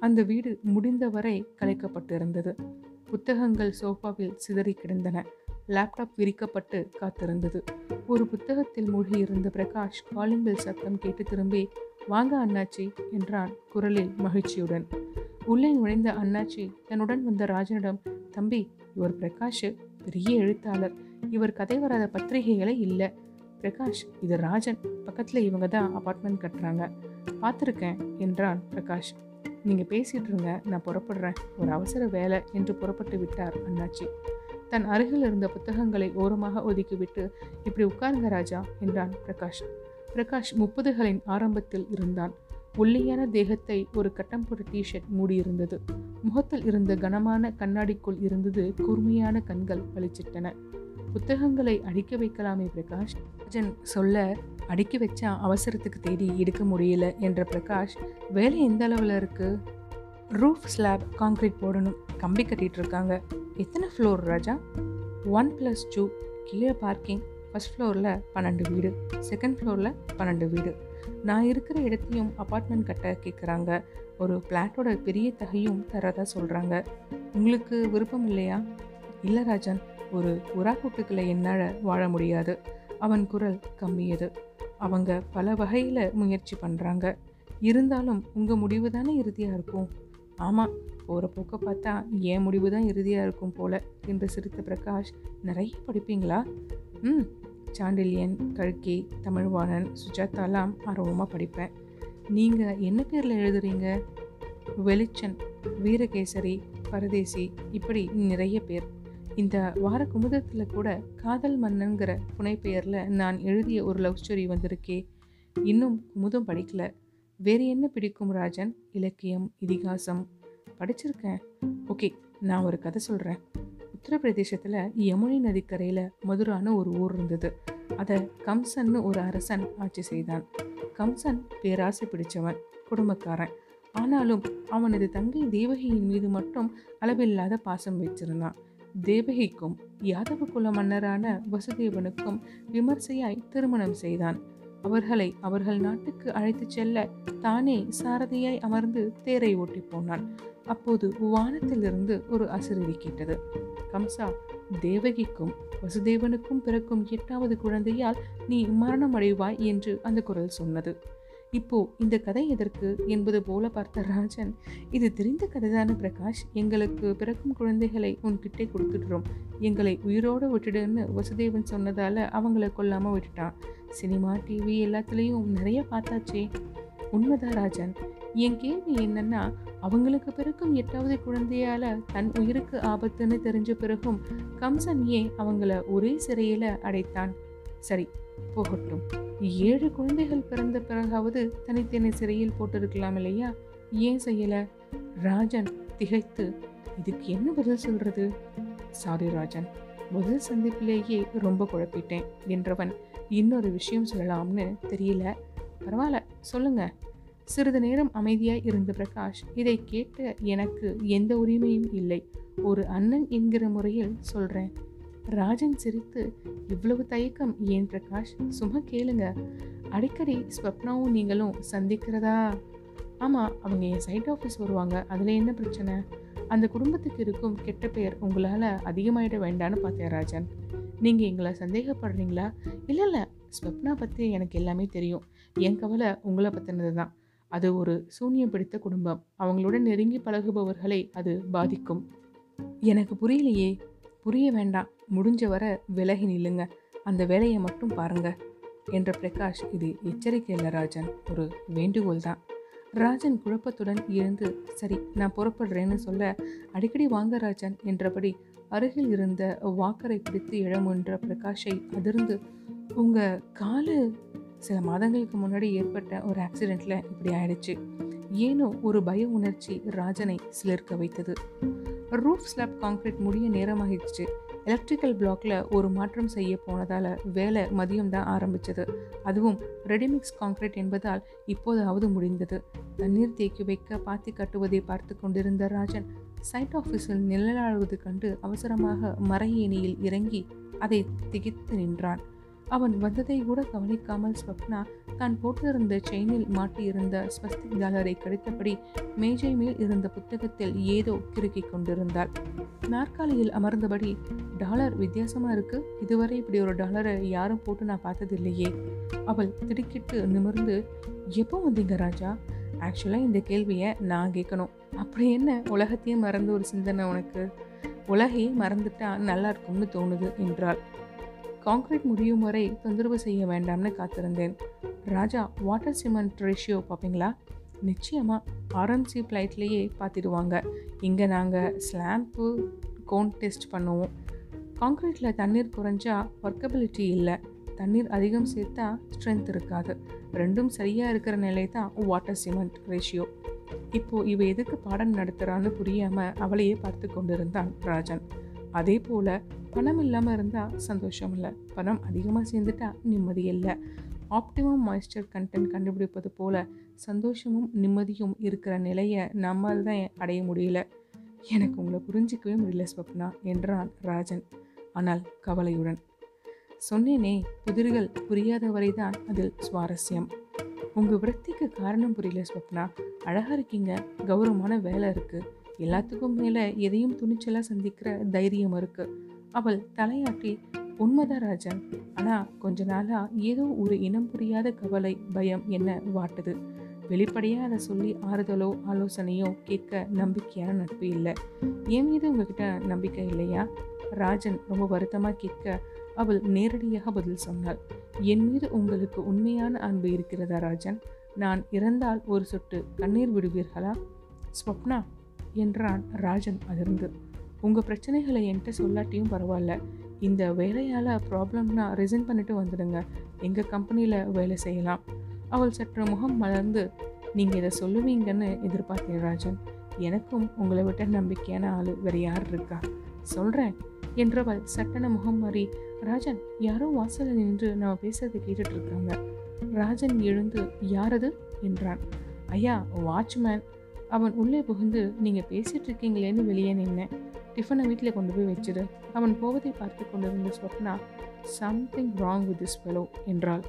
அந்த வீடு முடிந்தவரை கலைக்கப்பட்டிருந்தது. புத்தகங்கள் சோஃபாவில் சிதறி கிடந்தன. லேப்டாப் விரிக்கப்பட்டு காத்திருந்தது. ஒரு புத்தகத்தில் மூழ்கி இருந்த பிரகாஷ் காலிங் பெல் சத்தம் கேட்டு திரும்பி வாங்க அண்ணாச்சி என்றான் குரலில் மகிழ்ச்சியுடன். உள்ளே நுழைந்த அண்ணாச்சி தன்னுடன் வந்த ராஜனிடம் தம்பி இவர் பிரகாஷ் பெரிய எழுத்தாளர். இவர் கதை வராத பத்திரிகைகளே இல்லை. பிரகாஷ் இது ராஜன். பக்கத்தில் இவங்க தான் அப்பார்ட்மெண்ட் கட்டுறாங்க. பார்த்துருக்கேன் என்றான் பிரகாஷ். நீங்கள் பேசிகிட்டு இருங்க நான் புறப்படுறேன். ஒரு அவசர வேலை என்று புறப்பட்டு விட்டார் அண்ணாச்சி. தன் அருகில் இருந்த புத்தகங்களை ஓரமாக ஒதுக்கிவிட்டு இப்படி உட்காருங்க ராஜா என்றான் பிரகாஷ். பிரகாஷ் முப்பதுகளின் ஆரம்பத்தில் இருந்தான். ஒல்லியான தேகத்தை ஒரு கட்டம் போட்ட டிஷர்ட் மூடியிருந்தது. முகத்தில் இருந்த கனமான கண்ணாடிக்குள் இருந்தது கூர்மையான கண்கள் பளிச்சிட்டன புத்தகங்களை அடிக்க வைக்கலாமே பிரகாஷ்? ராஜன் சொல்ல அடுக்கி வச்சா அவசரத்துக்கு தேடி எடுக்க முடியல என்ற பிரகாஷ் வேலை எந்த அளவில் இருக்கு? ரூஃப் ஸ்லாப் கான்க்ரீட் போடணும் கம்பி கட்டிட்டு இருக்காங்க. எத்தனை floor Raja? One plus two கீழே பார்க்கிங் ஃபஸ்ட் ஃப்ளோரில் பன்னெண்டு வீடு. செகண்ட் ஃப்ளோரில் பன்னெண்டு வீடு. நான் இருக்கிற இடத்தையும் அப்பார்ட்மெண்ட் கட்ட கேட்குறாங்க ஒரு பிளாட்டோட பெரிய தகையும் தரதா சொல்கிறாங்க உங்களுக்கு விருப்பம் இல்லையா? இல்லை ராஜன் ஒரு உரா கூட்டுக்களை என்னால் வாழ முடியாது. அவன் குரல் கம்மியது. அவங்க பல வகையில் முயற்சி பண்ணுறாங்க இருந்தாலும் உங்கள் முடிவு தானே இறுதியாக இருக்கும்? ஆமாம் போகிற போக்க பார்த்தா என் முடிவு தான் இறுதியாக இருக்கும் போல என்று சிரித்த பிரகாஷ் நிறைய படிப்பீங்களா? ம் சாண்டில்யன் கல்கி தமிழ்வாணன் சுஜாதாலாம் ஆர்வமாக படிப்பேன். நீங்கள் என்ன பேரில் எழுதுறீங்க? வெளிச்சன் வீரகேசரி பரதேசி இப்படி நிறைய பேர். இந்த வார குமுதத்தில் கூட காதல் மன்னன்கிற புனைப்பெயரில் நான் எழுதிய ஒரு லவ் ஸ்டோரி வந்திருக்கே. இன்னும் குமுதம் படிக்கல. வேறு என்ன பிடிக்கும் ராஜன்? இலக்கியம் இதிகாசம் படிச்சிருக்கேன். ஓகே நான் ஒரு கதை சொல்கிறேன் உத்தரப்பிரதேசத்தில் யமுனை நதிக்கரையில் மதுரான ஒரு ஊர் இருந்தது. அதை கம்சன்னு ஒரு அரசன் ஆட்சி செய்தான். கம்சன் பேராசை பிடிச்சவன் குடும்பக்காரன். ஆனாலும் அவனது தங்கை தேவகியின் மீது மட்டும் அளவில்லாத பாசம் வச்சிருந்தான் தேவகிக்கும் யாதவ குல மன்னரான வசுதேவனுக்கும் விமர்சையாய் திருமணம் செய்தான். அவர்களை அவர்கள் நாட்டுக்கு அழைத்துச் செல்ல தானே சாரதியாய் அமர்ந்து தேரை ஓட்டி போனான். அப்போது வானத்திலிருந்து ஒரு அசிறுதி கேட்டது. கம்சா தேவகிக்கும் வசுதேவனுக்கும் பிறக்கும் எட்டாவது குழந்தையால் நீ மரணம் அடைவாய் என்று அந்த குரல் சொன்னது. இப்போ இந்த கதை எதற்கு? என்பது போல பார்த்த ராஜன் இது தெரிந்த கதைதான பிரகாஷ் எங்களுக்கு பிறக்கும் குழந்தைகளை உன்கிட்டே கொடுத்துடுறோம். எங்களை உயிரோடு விட்டுடுன்னு வசுதேவன் சொன்னதால அவங்கள கொல்லாம விட்டுட்டான். சினிமா டிவி எல்லாத்துலேயும் நிறைய பார்த்தாச்சே. உண்மைதான் ராஜன். என் கேள்வி என்னன்னா அவங்களுக்கு பிறக்கும் எட்டாவது குழந்தையால தன் உயிருக்கு ஆபத்துன்னு தெரிஞ்ச பிறகும் கம்சன் ஏன் அவங்கள ஒரே சிறையில அடைத்தான்? சரி போகட்டும். ஏழு குழந்தைகள் பிறந்த பிறகாவது தனித்தனி சிறையில் போட்டிருக்கலாம் இல்லையா? ஏன் செய்யல? ராஜன் திகைத்து இதுக்கு என்ன பதில் சொல்றது? சாரி ராஜன். முதல் சந்திப்பிலேயே ரொம்ப குழப்பிட்டேன் என்றவன் இன்னொரு விஷயம் சொல்லலாம்னு தெரியல. பரவாயில்ல சொல்லுங்க. சிறிது நேரம் அமைதியாய் இருந்த பிரகாஷ் இதை கேட்ட எனக்கு எந்த உரிமையும் இல்லை. ஒரு அண்ணன் என்கிற முறையில் சொல்றேன். ராஜன் சிரித்து இவ்வளவு தயக்கம் ஏன் பிரகாஷ்? சும்மா கேளுங்க. அடிக்கடி ஸ்வப்னாவும் நீங்களும் சந்திக்கிறதா? ஆமாம் அவங்க என் சைட் ஆஃபீஸ் வருவாங்க. அதில் என்ன பிரச்சனை? அந்த குடும்பத்துக்கு இருக்கும் கெட்ட பெயர் உங்களால் அதிகமாயிட வேண்டான்னு பார்த்தேன் ராஜன். நீங்கள் எங்களை சந்தேகப்படுறீங்களா? இல்லை இல்லை. ஸ்வப்னா பற்றி எனக்கு எல்லாமே தெரியும். என் கவலை உங்களை பற்றினது தான் அது ஒரு சூன்யம் பிடித்த குடும்பம். அவங்களுடன் நெருங்கி பழகுபவர்களை அது பாதிக்கும். எனக்கு புரியலையே. புரிய வேண்டாம். முடிஞ்ச வர விலகி நில்லுங்க. அந்த வேலையை மட்டும் பாருங்க. என்ற பிரகாஷ் இது எச்சரிக்கை இல்லை ராஜன். ஒரு வேண்டுகோள் தான். ராஜன் குழப்பத்துடன் இருந்து சரி நான் புறப்படுறேன்னு சொல்ல அடிக்கடி வாங்க ராஜன் என்றபடி அருகில் இருந்த வாக்கரை பிடித்து இழமுன்ற பிரகாஷை அதிர்ந்து உங்கள் காலு சில மாதங்களுக்கு முன்னாடி ஏற்பட்ட ஒரு ஆக்சிடெண்ட்டில் இப்படி ஆயிடுச்சு. ஏனோ ஒரு பய உணர்ச்சி ராஜனை சிலிர்க்க வைத்தது. ரூஃப் ஸ்லாப் காங்கிரீட் முடிய நேரமாகிடுச்சு. எலக்ட்ரிக்கல் பிளாக்ல ஒரு மாற்றம் செய்ய போனதால் வேலை மதியம் தான் ஆரம்பித்தது அதுவும் ரெடிமிக்ஸ் காங்கிரீட் என்பதால் இப்போதாவது முடிந்தது. தண்ணீர் தேக்கி வைக்க பாத்தி கட்டுவதை பார்த்து கொண்டிருந்த ராஜன் சைட் ஆஃபீஸில் நிழலாடுவது கண்டு அவசரமாக மர ஏணியில் இறங்கி அதை திகித்து நின்றான். அவன் வந்ததை கூட கவனிக்காமல் ஸ்வப்னா தான் போட்டிருந்த செயினில் மாட்டியிருந்த ஸ்வஸ்திக் டாலரை கடித்தபடி மேஜை மேல் இருந்த புத்தகத்தில் ஏதோ கிறுக்கிக் கொண்டிருந்தாள். நாற்காலியில் அமர்ந்தபடி டாலர் வித்தியாசமா இருக்கு. இதுவரை இப்படி ஒரு டாலரை யாரும் போட்டு நான் பார்த்ததில்லையே. அவள் திடுக்கிட்டு நிமிர்ந்து எப்போ வந்தீங்க ராஜா? ஆக்சுவலாக இந்த கேள்வியை நான் கேட்கணும். அப்படி என்ன? உலகத்தையும் மறந்து ஒரு சிந்தனை உனக்கு. உலகையே மறந்துட்டா நல்லா இருக்கும்னு தோணுது என்றாள். கான்கிரீட் முடியும் வரை தொந்தரவு செய்ய வேண்டாம்னு காத்திருந்தேன். ராஜா வாட்டர் சிமெண்ட் ரேஷியோ பார்ப்பீங்களா? நிச்சயமாக ஆர்எம்சி ஃப்ளைட்லேயே பார்த்துடுவாங்க. இங்கே நாங்கள் ஸ்லாம்பு கோன் டெஸ்ட் பண்ணுவோம். கான்க்ரீட்டில் தண்ணீர் குறைஞ்சா ஒர்க்கபிலிட்டி இல்லை. தண்ணீர் அதிகம் சேர்த்தா ஸ்ட்ரென்த் இருக்காது. ரெண்டும் சரியாக இருக்கிற நிலை தான் வாட்டர் சிமெண்ட் ரேஷியோ இப்போது இவ எதுக்கு பாடம் நடத்துகிறான்னு புரியாமல் அவளையே பார்த்து கொண்டிருந்தான் ராஜன். அதே போல் பணம் இல்லாமல் இருந்தால் சந்தோஷம் இல்லை. பணம் அதிகமாக சேர்ந்துட்டா நிம்மதி இல்லை. ஆப்டிமம் மாய்ஸ்டர் கண்டென்ட் கண்டுபிடிப்பது போல் சந்தோஷமும் நிம்மதியும் இருக்கிற நிலையை நம்மால் தான் அடைய முடியல. எனக்கு உங்களை புரிஞ்சிக்கவே முடியல ஸ்வப்னா என்றான் ராஜன். ஆனால் கவலையுடன். சொன்னேனே புதிர்கள் புரியாதவரை தான் அதில் சுவாரஸ்யம். உங்கள் விரக்திக்கு காரணம் புரியல ஸ்வப்னா. அழகாக இருக்கீங்க. கௌரவமான வேலை இருக்குது எல்லாத்துக்கும் மேலே எதையும் துணிச்சலாக சந்திக்கிற தைரியம் இருக்குது அவள் தலையாட்டி உண்மைதான் ராஜன். ஆனால் கொஞ்ச நாளாக ஏதோ ஒரு இனம் புரியாத கவலை பயம் என்ன வாட்டுது. வெளிப்படையாக அதை சொல்லி ஆறுதலோ ஆலோசனையோ கேட்க நம்பிக்கையான நட்பு இல்லை. என் மீது உங்ககிட்ட நம்பிக்கை இல்லையா? ராஜன் ரொம்ப வருத்தமாக கேட்க அவள் நேரடியாக பதில் சொன்னாள். என் மீது உங்களுக்கு உண்மையான அன்பு இருக்கிறதா ராஜன்? நான் இறந்தால் ஒரு சொட்டு கண்ணீர் விடுவீர்களா? ஸ்வப்னா என்றான் ராஜன் அதிர்ந்து. உங்கள் பிரச்சனைகளை என்கிட்ட சொல்லாட்டியும் பரவாயில்ல. இந்த வேலையால் ப்ராப்ளம்னா ரிசைன் பண்ணிட்டு வந்துடுங்க. எங்கள் கம்பெனியில் வேலை செய்யலாம். அவள் சற்று முகம் மலர்ந்து நீங்கள் இதை சொல்லுவீங்கன்னு எதிர்பார்த்தேன் ராஜன். எனக்கும் உங்களை விட்ட நம்பிக்கையான ஆள் வேறு யார் இருக்கா? சொல்கிறேன் என்றவள் சட்டன முகம் மாறி ராஜன் யாரோ வாசலில் நின்று நம்ம பேசுறதை கேட்டுட்ருக்காங்க ராஜன் எழுந்து யாரது என்றான். ஐயா வாட்ச்மேன் அவன் உள்ளே புகுந்து நீங்கள் பேசிகிட்டு இருக்கீங்களேன்னு வெளியே நின்னேன் டிஃபனை வீட்டில் கொண்டு போய் வச்சிடு அவன் போவதை பார்த்து கொண்டிருந்த Swapna something wrong with this fellow என்றாள்.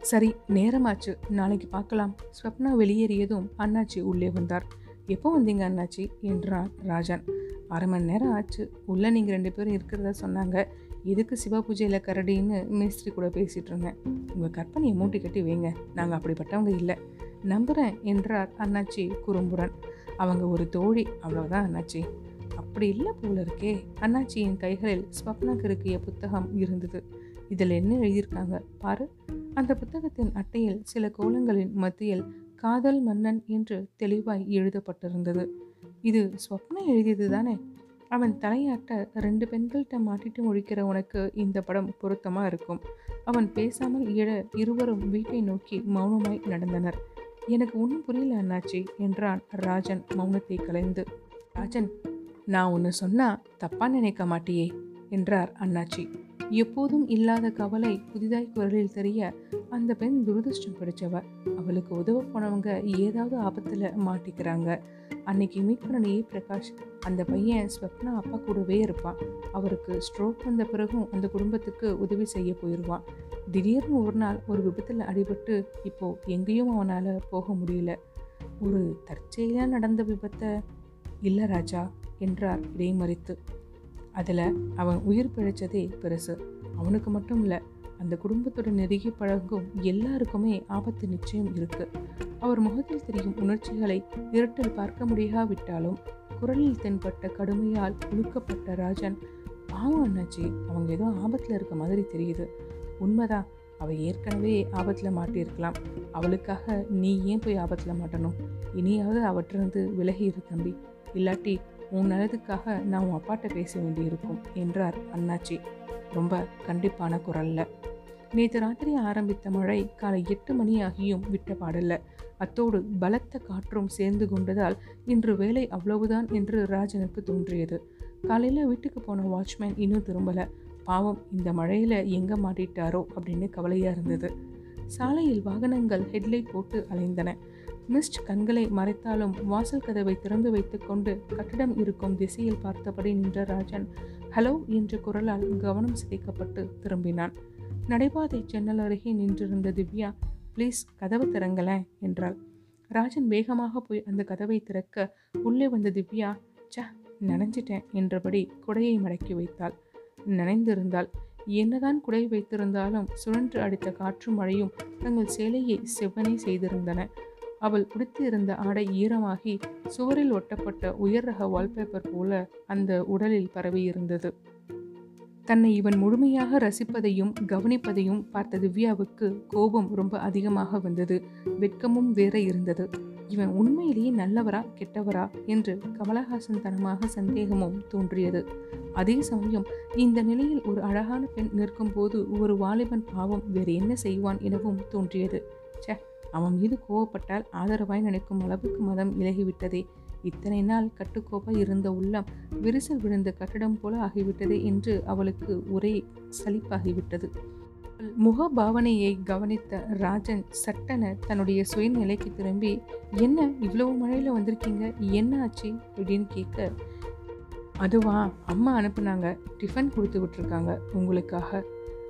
சரி நேரமாச்சு. நாளைக்கு பார்க்கலாம். ஸ்வப்னா வெளியேறியதும் அண்ணாச்சி உள்ளே வந்தார். எப்போ வந்தீங்க அண்ணாச்சி? என்றான் ராஜன். அரை மணி நேரம் ஆச்சு. உள்ளே நீங்கள் ரெண்டு பேரும் இருக்கிறதா சொன்னாங்க. எதுக்கு சிவ பூஜையில் கரடின்னு மேஸ்திரி கூட பேசிகிட்டு இருந்தேன். உங்கள் கற்பனையை மூட்டி கட்டி வைங்க. நாங்கள் அப்படிப்பட்டவங்க இல்லை. நம்புகிறேன் என்றார் அண்ணாச்சி குறும்புடன். அவங்க ஒரு தோழி அவ்வளோதான் அண்ணாச்சி. அப்படி இல்லை போல இருக்கே. அண்ணாச்சியின் கைகளில் ஸ்வப்னாக்கு புத்தகம் இருந்தது. இதில் என்ன எழுதியிருக்காங்க பாரு. அந்த புத்தகத்தின் அட்டையில் சில கோலங்களின் மத்தியில் காதல் மன்னன் என்று தெளிவாய் எழுதப்பட்டிருந்தது. இது ஸ்வப்னா எழுதியது தானே? அவன் தலையாட்ட ரெண்டு பெண்கள்கிட்ட மாட்டிட்டு முழிக்கிற உனக்கு இந்த படம் பொருத்தமாக இருக்கும்? அவன் பேசாமல் இழ இருவரும் வீட்டை நோக்கி மௌனமாய் நடந்தனர். எனக்கு ஒன்றும் புரியல அண்ணாச்சி என்றான் ராஜன் மௌனத்தை கலைந்து. ராஜன் நான் ஒன்று சொன்னா தப்பா நினைக்க மாட்டியே என்றார் அண்ணாச்சி. எப்போதும் இல்லாத கவலை புதிதாய் குரலில் தெரிய அந்த பெண் துரதிருஷ்டம் பிடிச்சவ அவளுக்கு உதவ போனவங்க ஏதாவது ஆபத்தில் மாட்டிக்கிறாங்க. அன்னைக்கு மீட் பண்ணனையே பிரகாஷ் அந்த பையன் ஸ்வப்னா அப்பா கூடவே இருப்பான். அவருக்கு ஸ்ட்ரோக் வந்த பிறகும் அந்த குடும்பத்துக்கு உதவி செய்ய போயிடுவான் திடீர்னு ஒரு நாள் ஒரு விபத்தில் அடிபட்டு இப்போது எங்கேயும் அவனால் போக முடியல. ஒரு தற்செயலாக நடந்த விபத்தை இல்லை ராஜா என்றார் இடைமறித்து அதில் அவன் உயிர் பிழைச்சதே பெருசு. அவனுக்கு மட்டும் இல்லை அந்த குடும்பத்துடன் நெருங்கி பழகும் எல்லாருக்குமே ஆபத்து நிச்சயம் இருக்கு. அவர் முகத்தில் தெரியும் உணர்ச்சிகளை இருட்டில் பார்க்க முடியாவிட்டாலும் குரலில் தென்பட்ட கடுமையால் உழுக்கப்பட்ட ராஜன் பாவம் அண்ணாச்சி அவங்க ஏதோ ஆபத்தில் இருக்க மாதிரி தெரியுது. உண்மைதான். அவள் ஏற்கனவே ஆபத்தில் மாட்டியிருக்கலாம். அவளுக்காக நீ ஏன் போய் ஆபத்தில் மாட்டணும்? இனியாவது அவற்றிருந்து விலகி இரு தம்பி. இல்லாட்டி உன் நல்லதுக்காக நான் உன் அப்பாட்ட பேச வேண்டியிருக்கும் என்றார் அண்ணாச்சி. ரொம்ப கண்டிப்பான குரல்ல. நேற்று ராத்திரி ஆரம்பித்த மழை காலை எட்டு மணி ஆகியும் விட்ட பாடல்ல. அத்தோடு பலத்த காற்றும் சேர்ந்து கொண்டதால் இன்று வேலை அவ்வளவுதான் என்று ராஜனுக்கு தோன்றியது. காலையில் வீட்டுக்கு போன வாட்ச்மேன் இன்னும் திரும்பலை. பாவம் இந்த மழையில் எங்கே மாட்டிட்டாரோ அப்படின்னு கவலையாக இருந்தது. சாலையில் வாகனங்கள் ஹெட்லைட் போட்டு அலைந்தன. மிஸ்ட் கண்களை மறைத்தாலும் வாசல் கதவை திறந்து வைத்துக்கொண்டு கட்டிடம் இருக்கும் திசையில் பார்த்தபடி நின்ற ராஜன் ஹலோ என்ற குரலால் கவனம் சிதைக்கப்பட்டு திரும்பினான். நடைபாதை ஜன்னல் அருகே நின்றிருந்த திவ்யா ப்ளீஸ் கதவு திறங்களேன் என்றாள். ராஜன் வேகமாக போய் அந்த கதவை திறக்க உள்ளே வந்த திவ்யா ச நனைஞ்சிட்டேன் என்றபடி குடையை மடக்கி வைத்தாள். நனைந்திருந்தாள். என்னதான் குடை வைத்திருந்தாலும் சுழன்று அடித்த காற்று மழையும் தங்கள் சேலையை செவ்வனை செய்திருந்தன. அவள் உடுத்தியிருந்த ஆடை ஈரமாகி சுவரில் ஒட்டப்பட்ட உயர் ரக வால்பேப்பர் போல அந்த உடலில் பரவியிருந்தது. தன்னை இவன் முழுமையாக ரசிப்பதையும் கவனிப்பதையும் பார்த்த திவ்யாவுக்கு கோபம் ரொம்ப அதிகமாக வந்தது. வெட்கமும் வேற இருந்தது. இவன் உண்மையிலேயே நல்லவரா கெட்டவரா என்று கமலஹாசன் தனமாக சந்தேகமும் தோன்றியது. அதே சமயம் இந்த நிலையில் ஒரு அழகான பெண் நிற்கும் போது ஒரு வாலிபன் பாவம் வேறு என்ன செய்வான் எனவும் தோன்றியது. ச்சே அவன் மீது கோவப்பட்டால் ஆதரவாய் நினைக்கும் அளவுக்கு மதம் இலகிவிட்டதே. இத்தனை நாள் கட்டுக்கோப்பாய் இருந்த உள்ளம் விரிசல் விழுந்த கட்டடம் போல ஆகிவிட்டதே என்று அவளுக்கு ஒரே சலிப்பாகிவிட்டது. முக பாவனையை கவனித்த ராஜன் சட்டன தன்னுடைய சுயநிலைக்கு திரும்பி என்ன இவ்வளவு மழையில் வந்திருக்கீங்க? என்ன ஆச்சு? அப்படின்னு கேட்க அதுவா அம்மா அனுப்புனாங்க. டிஃபன் கொடுத்து விட்டுருக்காங்க உங்களுக்காக.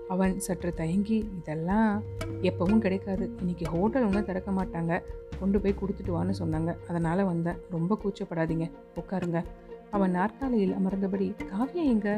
அவன் சற்று தயங்கி இதெல்லாம் எப்பவும் கிடைக்காது. இன்னைக்கு ஹோட்டல் ஒன்றும் திறக்க மாட்டாங்க. கொண்டு போய் கொடுத்துட்டு வான்னு சொன்னாங்க. அதனால் வந்தேன். ரொம்ப கூச்சப்படாதீங்க. உட்காருங்க. அவன் நாற்காலியில் அமர்ந்தபடி காவியா எங்கே?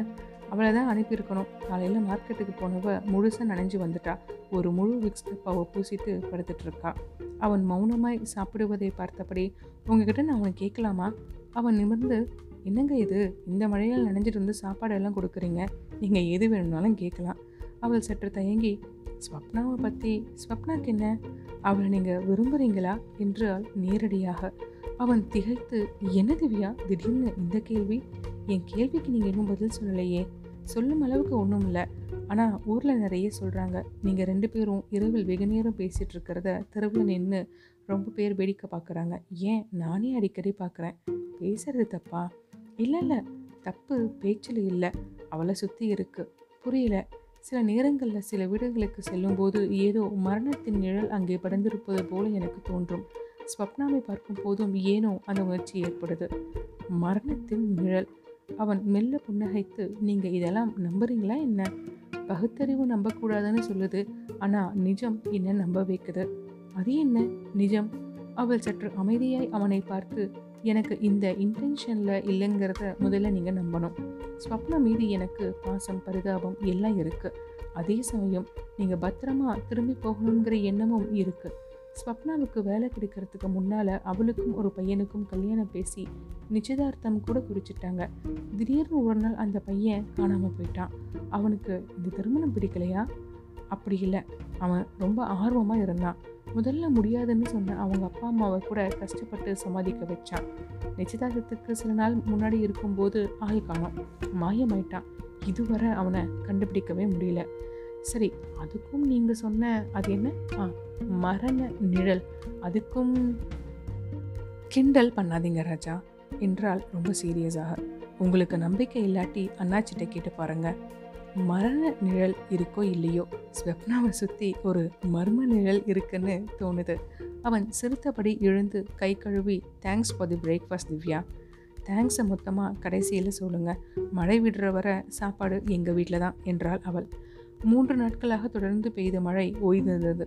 அவளை தான் அனுப்பியிருக்கணும். காலையில் மார்க்கெட்டுக்கு போனவ முழுசாக நனைஞ்சு வந்துட்டா. ஒரு முழு விக்ஸ் டப்பாவை பூசிட்டு படுத்துட்டு இருக்கா அவன் மௌனமாய் சாப்பிடுவதை பார்த்தபடி உங்ககிட்ட நான் அவனை கேட்கலாமா? அவன் நிமிர்ந்து என்னங்க இது? இந்த மழையால் நனைஞ்சிட்டு வந்து சாப்பாடெல்லாம் கொடுக்குறீங்க. நீங்கள் எது வேணும்னாலும் கேட்கலாம். அவள் சற்று தயங்கி ஸ்வப்னாவை பற்றி ஸ்வப்னாக்கு என்ன? அவளை நீங்கள் விரும்புகிறீங்களா என்றால் நேரடியாக. அவன் திகைத்து என்ன திவ்யா? திடீர்னு இந்த கேள்வி? என் கேள்விக்கு நீங்கள் இன்னும் பதில் சொல்லலையே. சொல்லும் அளவுக்கு ஒன்றும் இல்லை. ஆனால் ஊரில் நிறைய சொல்கிறாங்க நீங்கள் ரெண்டு பேரும் இரவில் வெகு நேரம் பேசிகிட்டு இருக்கிறத தெருவில் நின்று ரொம்ப பேர் வேடிக்கை பார்க்குறாங்க ஏன்? நானே அடிக்கடி பார்க்குறேன் பேசுறது தப்பா? இல்லை இல்லை. தப்பு பேச்சில் இல்லை. அவளை சுற்றி இருக்குது புரியல. சில நேரங்களில் சில வீடுகளுக்கு செல்லும்போது ஏதோ மரணத்தின் நிழல் அங்கே படர்ந்திருப்பது போல எனக்கு தோன்றும். ஸ்வப்னாவை பார்க்கும் போதும் ஏனோ அந்த உணர்ச்சி ஏற்படுது. மரணத்தின் நிழல். அவன் மெல்ல புன்னகைத்து நீங்கள் இதெல்லாம் நம்புறீங்களா என்ன? பகுத்தறிவு நம்பக்கூடாதுன்னு சொல்லுது. ஆனால் நிஜம் என்ன நம்ப வைக்குது? அது என்ன? நிஜம். அவள் சற்று அமைதியாய் அவனை பார்த்து எனக்கு இந்த இன்டென்ஷனில் இல்லைங்கிறத முதல்ல நீங்கள் நம்பணும். ஸ்வப்னா மீது எனக்கு பாசம் பரிதாபம் எல்லாம் இருக்குது அதே சமயம் நீங்கள் பத்திரமா திரும்பி போகணுங்கிற எண்ணமும் இருக்குது ஸ்வப்னாவுக்கு வேலை கிடைக்கிறதுக்கு முன்னால் அவளுக்கும் ஒரு பையனுக்கும் கல்யாணம் பேசி நிச்சயதார்த்தம் கூட குறிச்சிட்டாங்க. திடீர்னு ஒரு நாள் அந்த பையன் காணாமல் போயிட்டான். அவனுக்கு இந்த திருமணம் பிடிக்கலையா? அப்படி இல்லை. அவன் ரொம்ப ஆர்வமாக இருந்தான். முதல்ல முடியாதுன்னு சொன்ன அவங்க அப்பா அம்மாவை கூட கஷ்டப்பட்டு சமாதிக்க வச்சான். நிச்சயதார்த்தத்துக்கு சில நாள் முன்னாடி இருக்கும்போது ஆள் காணும். மாயமாயிட்டான். இதுவரை அவனை கண்டுபிடிக்கவே முடியல. சரி அதுக்கும் நீங்கள் சொன்ன அது என்ன? ஆ மரண நிழல். அதுக்கும் கிண்டல் பண்ணாதீங்க ராஜா. என்றால் ரொம்ப சீரியஸாக. உங்களுக்கு நம்பிக்கை இல்லாட்டி அண்ணாச்சிட்ட கேட்டு பாருங்க. மரண நிழல் இருக்கோ இல்லையோ? ஸ்வப்னாவை சுற்றி ஒரு மர்ம நிழல் இருக்குன்னு தோணுது. அவன் சிரித்தபடி எழுந்து கை கழுவி thanks for the breakfast Divya. தேங்க்ஸை மொத்தமாக கடைசியில் சொல்லுங்கள் மழை விடுற வர சாப்பாடு எங்கள் வீட்டில் தான் என்றாள் அவள். மூன்று நாட்களாக தொடர்ந்து பெய்த மழை ஓய்ந்திருந்தது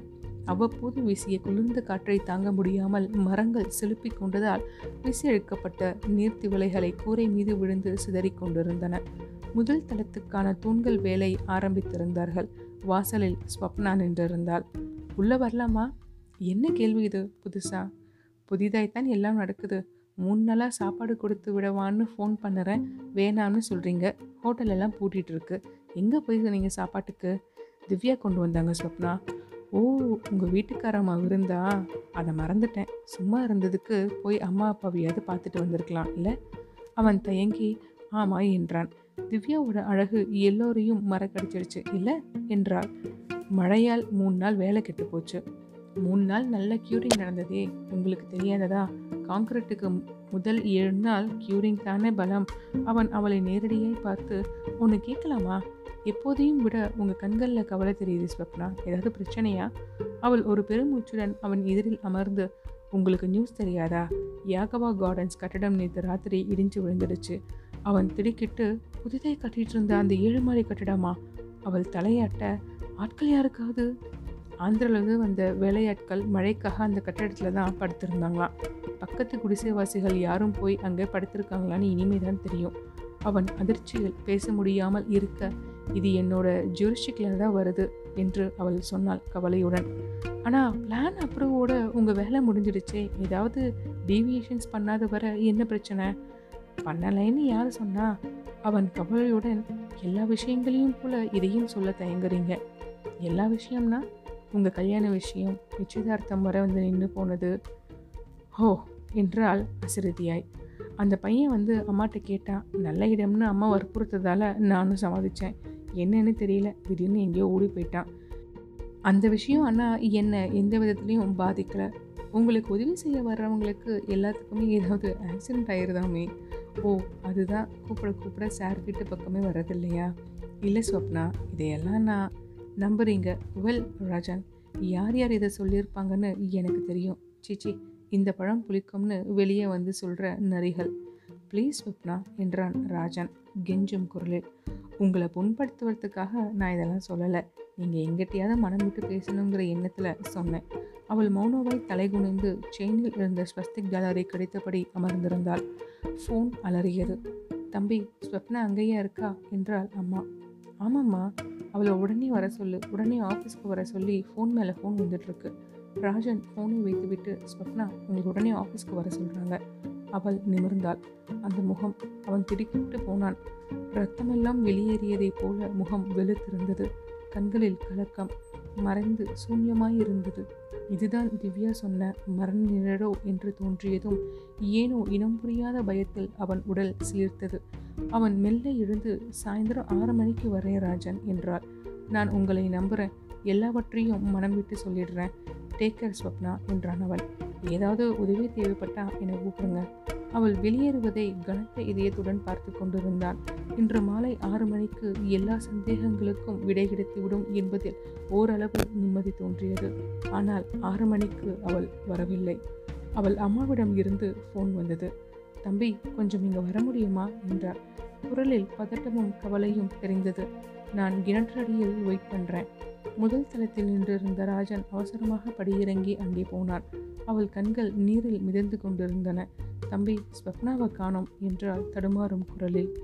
அவ்வப்போது வீசிய குளிர்ந்த காற்றை தாங்க முடியாமல் மரங்கள் செலுப்பிக் கொண்டதால் விசையழுக்கப்பட்ட நீர்த்தி விலைகளை கூரை மீது விழுந்து சிதறிக் கொண்டிருந்தன. முதல் தளத்துக்கான தூண்கள் வேலை ஆரம்பித்திருந்தார்கள். வாசலில் ஸ்வப்னா நின்றிருந்தாள். உள்ளே வரலாமா? என்ன கேள்வி இது புதுசா? புதிதாய்த்தான் எல்லாம் நடக்குது. மூணு நாளாக சாப்பாடு கொடுத்து விடவான்னு ஃபோன் பண்ணுறேன். வேணான்னு சொல்கிறீங்க ஹோட்டலெல்லாம் பூட்டிகிட்டு இருக்கு. எங்கே போய் நீங்கள் சாப்பாட்டுக்கு? திவ்யா கொண்டு வந்தாங்க ஸ்வப்னா. ஓ உங்கள் வீட்டுக்காரம்மா விருந்தா அதை மறந்துட்டேன். சும்மா இருந்ததுக்கு போய் அம்மா அப்பாவையாவது பார்த்துட்டு வந்திருக்கலாம் இல்லை? அவன் தயங்கி ஆமாய் என்றான். திவ்யாவோட அழகு எல்லோரையும் மறக்கடிச்சிருச்சு இல்லை? என்றாள். மழையால் மூணு நாள் வேலை கெட்டு போச்சு. மூணு நாள் நல்ல க்யூரிங் நடந்ததே உங்களுக்கு தெரியாததா? காங்கிரீட்டுக்கு முதல் ஏழு நாள் க்யூரிங் தானே பலம். அவன் அவளை நேரடியாய் பார்த்து ஒன்று கேட்கலாமா? எப்போதையும் விட உங்கள் கண்களில் கவலை தெரியுது ஸ்வப்னா. ஏதாவது பிரச்சனையா? அவள் ஒரு பெருமூச்சுடன் அவன் எதிரில் அமர்ந்து உங்களுக்கு நியூஸ் தெரியாதா? யாகவா கார்டன்ஸ் கட்டடம் நேற்று ராத்திரி இடிஞ்சு விழுந்துடுச்சு. அவன் திடுக்கிட்டு புதிதாய் கட்டிட்டு இருந்த அந்த ஏழு மாடி கட்டிடமா? அவள் தலையாட்ட ஆட்கள் யாருக்காவது? ஆந்திராவிலிருந்து வந்த வேலையாட்கள் மழைக்காக அந்த கட்டடத்தில் தான் படுத்திருந்தாங்களாம் பக்கத்து குடிசைவாசிகள் யாரும் போய் அங்கே படுத்திருக்காங்களான்னு இனிமே தான் தெரியும். அவன் அதிர்ச்சியில் பேச முடியாமல் இருக்க இது என்னோட ஜூரிஸ்டிக்லேருந்து தான் வருது என்று அவள் சொன்னாள் கவலையுடன். ஆனால் பிளான் அப்ரூவோட உங்கள் வேலை முடிஞ்சிடுச்சே. ஏதாவது டீவியேஷன்ஸ் பண்ணாத வர என்ன பிரச்சனை? பண்ணலைன்னு யார் சொன்னா? அவன் கவலையுடன் எல்லா விஷயங்களையும் போல இதையும் சொல்ல தயங்குறீங்க. எல்லா விஷயம்னா உங்கள் கல்யாண விஷயம் நிச்சயதார்த்தம் வர வந்து நின்று போனது. ஹோ! என்றால் அசிறுதியாய் அந்த பையன் வந்து அம்மாட்ட கேட்டான் நல்ல இடம்னு அம்மா வற்புறுத்ததால் நானும் சமாளித்தேன் என்னன்னு தெரியல. திடீர்னு எங்கேயோ ஓடி போயிட்டான். அந்த விஷயம் ஆனால் என்னை எந்த விதத்துலேயும் பாதிக்கலை. உங்களுக்கு உதவி செய்ய வர்றவங்களுக்கு எல்லாத்துக்குமே ஏதாவது ஆக்சிடென்ட் ஆயிருதாமே ஓ அதுதான். கூப்பிட கூப்பிட சார் வீட்டு பக்கமே வர்றதில்லையா? இல்லை ஸ்வப்னா இதையெல்லாம் நான் நம்புறீங்க. வெல் ராஜன் யார் யார் இதை சொல்லியிருப்பாங்கன்னு எனக்கு தெரியும். சீச்சி இந்த பழம் புளிக்கும்னு வெளியே வந்து சொல்கிற நரிகள். ப்ளீஸ் ஸ்வப்னா என்றான் ராஜன் கெஞ்சும் குரலில். உங்களை புண்படுத்துவதற்காக நான் இதெல்லாம் சொல்லலை. நீங்கள் எங்கிட்டையாவது மனம் விட்டு பேசணுங்கிற எண்ணத்தில் சொன்னேன். அவள் மௌனோவை தலைகுனிந்து செயினில் இருந்த ஸ்வஸ்திக் டாலரை கிடைத்தபடி அமர்ந்திருந்தாள். ஃபோன் அலறியது. தம்பி ஸ்வப்னா அங்கேயா இருக்கா? என்றாள் அம்மா. ஆமாம்மா. அவளை உடனே வர சொல்லு. உடனே ஆஃபீஸ்க்கு வர சொல்லி ஃபோன் மேலே ஃபோன் வந்துட்டுருக்கு. ராஜன் ஃபோனை வைத்துவிட்டு ஸ்வப்னா உங்களுக்கு உடனே ஆஃபீஸ்க்கு வர சொல்கிறாங்க அவள் நிமிர்ந்தாள். அந்த முகம் அவன் திடுக்கிட்டு போனான். ரத்தமெல்லாம் வெளியேறியதைப் போல முகம் வெளுத்திருந்தது. கண்களில் கலக்கம் மறைந்து சூன்யமாயிருந்தது. இதுதான் திவ்யா சொன்ன மரண நிழலோ என்று தோன்றியதும் ஏனோ இனம் புரியாத பயத்தில் அவன் உடல் சிலிர்த்தது அவன் மெல்ல எழுந்து சாயந்தரம் ஆறு மணிக்கு வரேன் ராஜன் என்றாள். நான் உங்களை நம்புகிறேன் எல்லாவற்றையும் மனம் விட்டு சொல்லிடுறேன். டேக் கேர் ஸ்வப்னா என்றான் அவள். ஏதாவது உதவி தேவைப்பட்டா என்னை கூப்பிடுங்க. அவள் வெளியேறுவதை கனத்த இதயத்துடன் பார்த்து கொண்டிருந்தான். இன்று மாலை ஆறு மணிக்கு எல்லா சந்தேகங்களுக்கும் விடை கிடைத்துவிடும் என்பதில் ஓரளவு நிம்மதி தோன்றியது. ஆனால் ஆறு மணிக்கு அவள் வரவில்லை. அவள் அம்மாவிடம் இருந்து ஃபோன் வந்தது. தம்பி கொஞ்சம் இங்கே வர முடியுமா? என்றார் குரலில் பதட்டமும் கவலையும் தெரிந்தது. நான் கிணற்றடியில் வெயிட் பண்ணுறேன் முதல் தளத்தில் நின்றிருந்த ராஜன் அவசரமாக படியிறங்கி அங்கே போனான். அவள் கண்கள் நீரில் மிதந்து கொண்டிருந்தன. தம்பி ஸ்வப்னாவை காணோம் என்றால் தடுமாறும் குரலில்.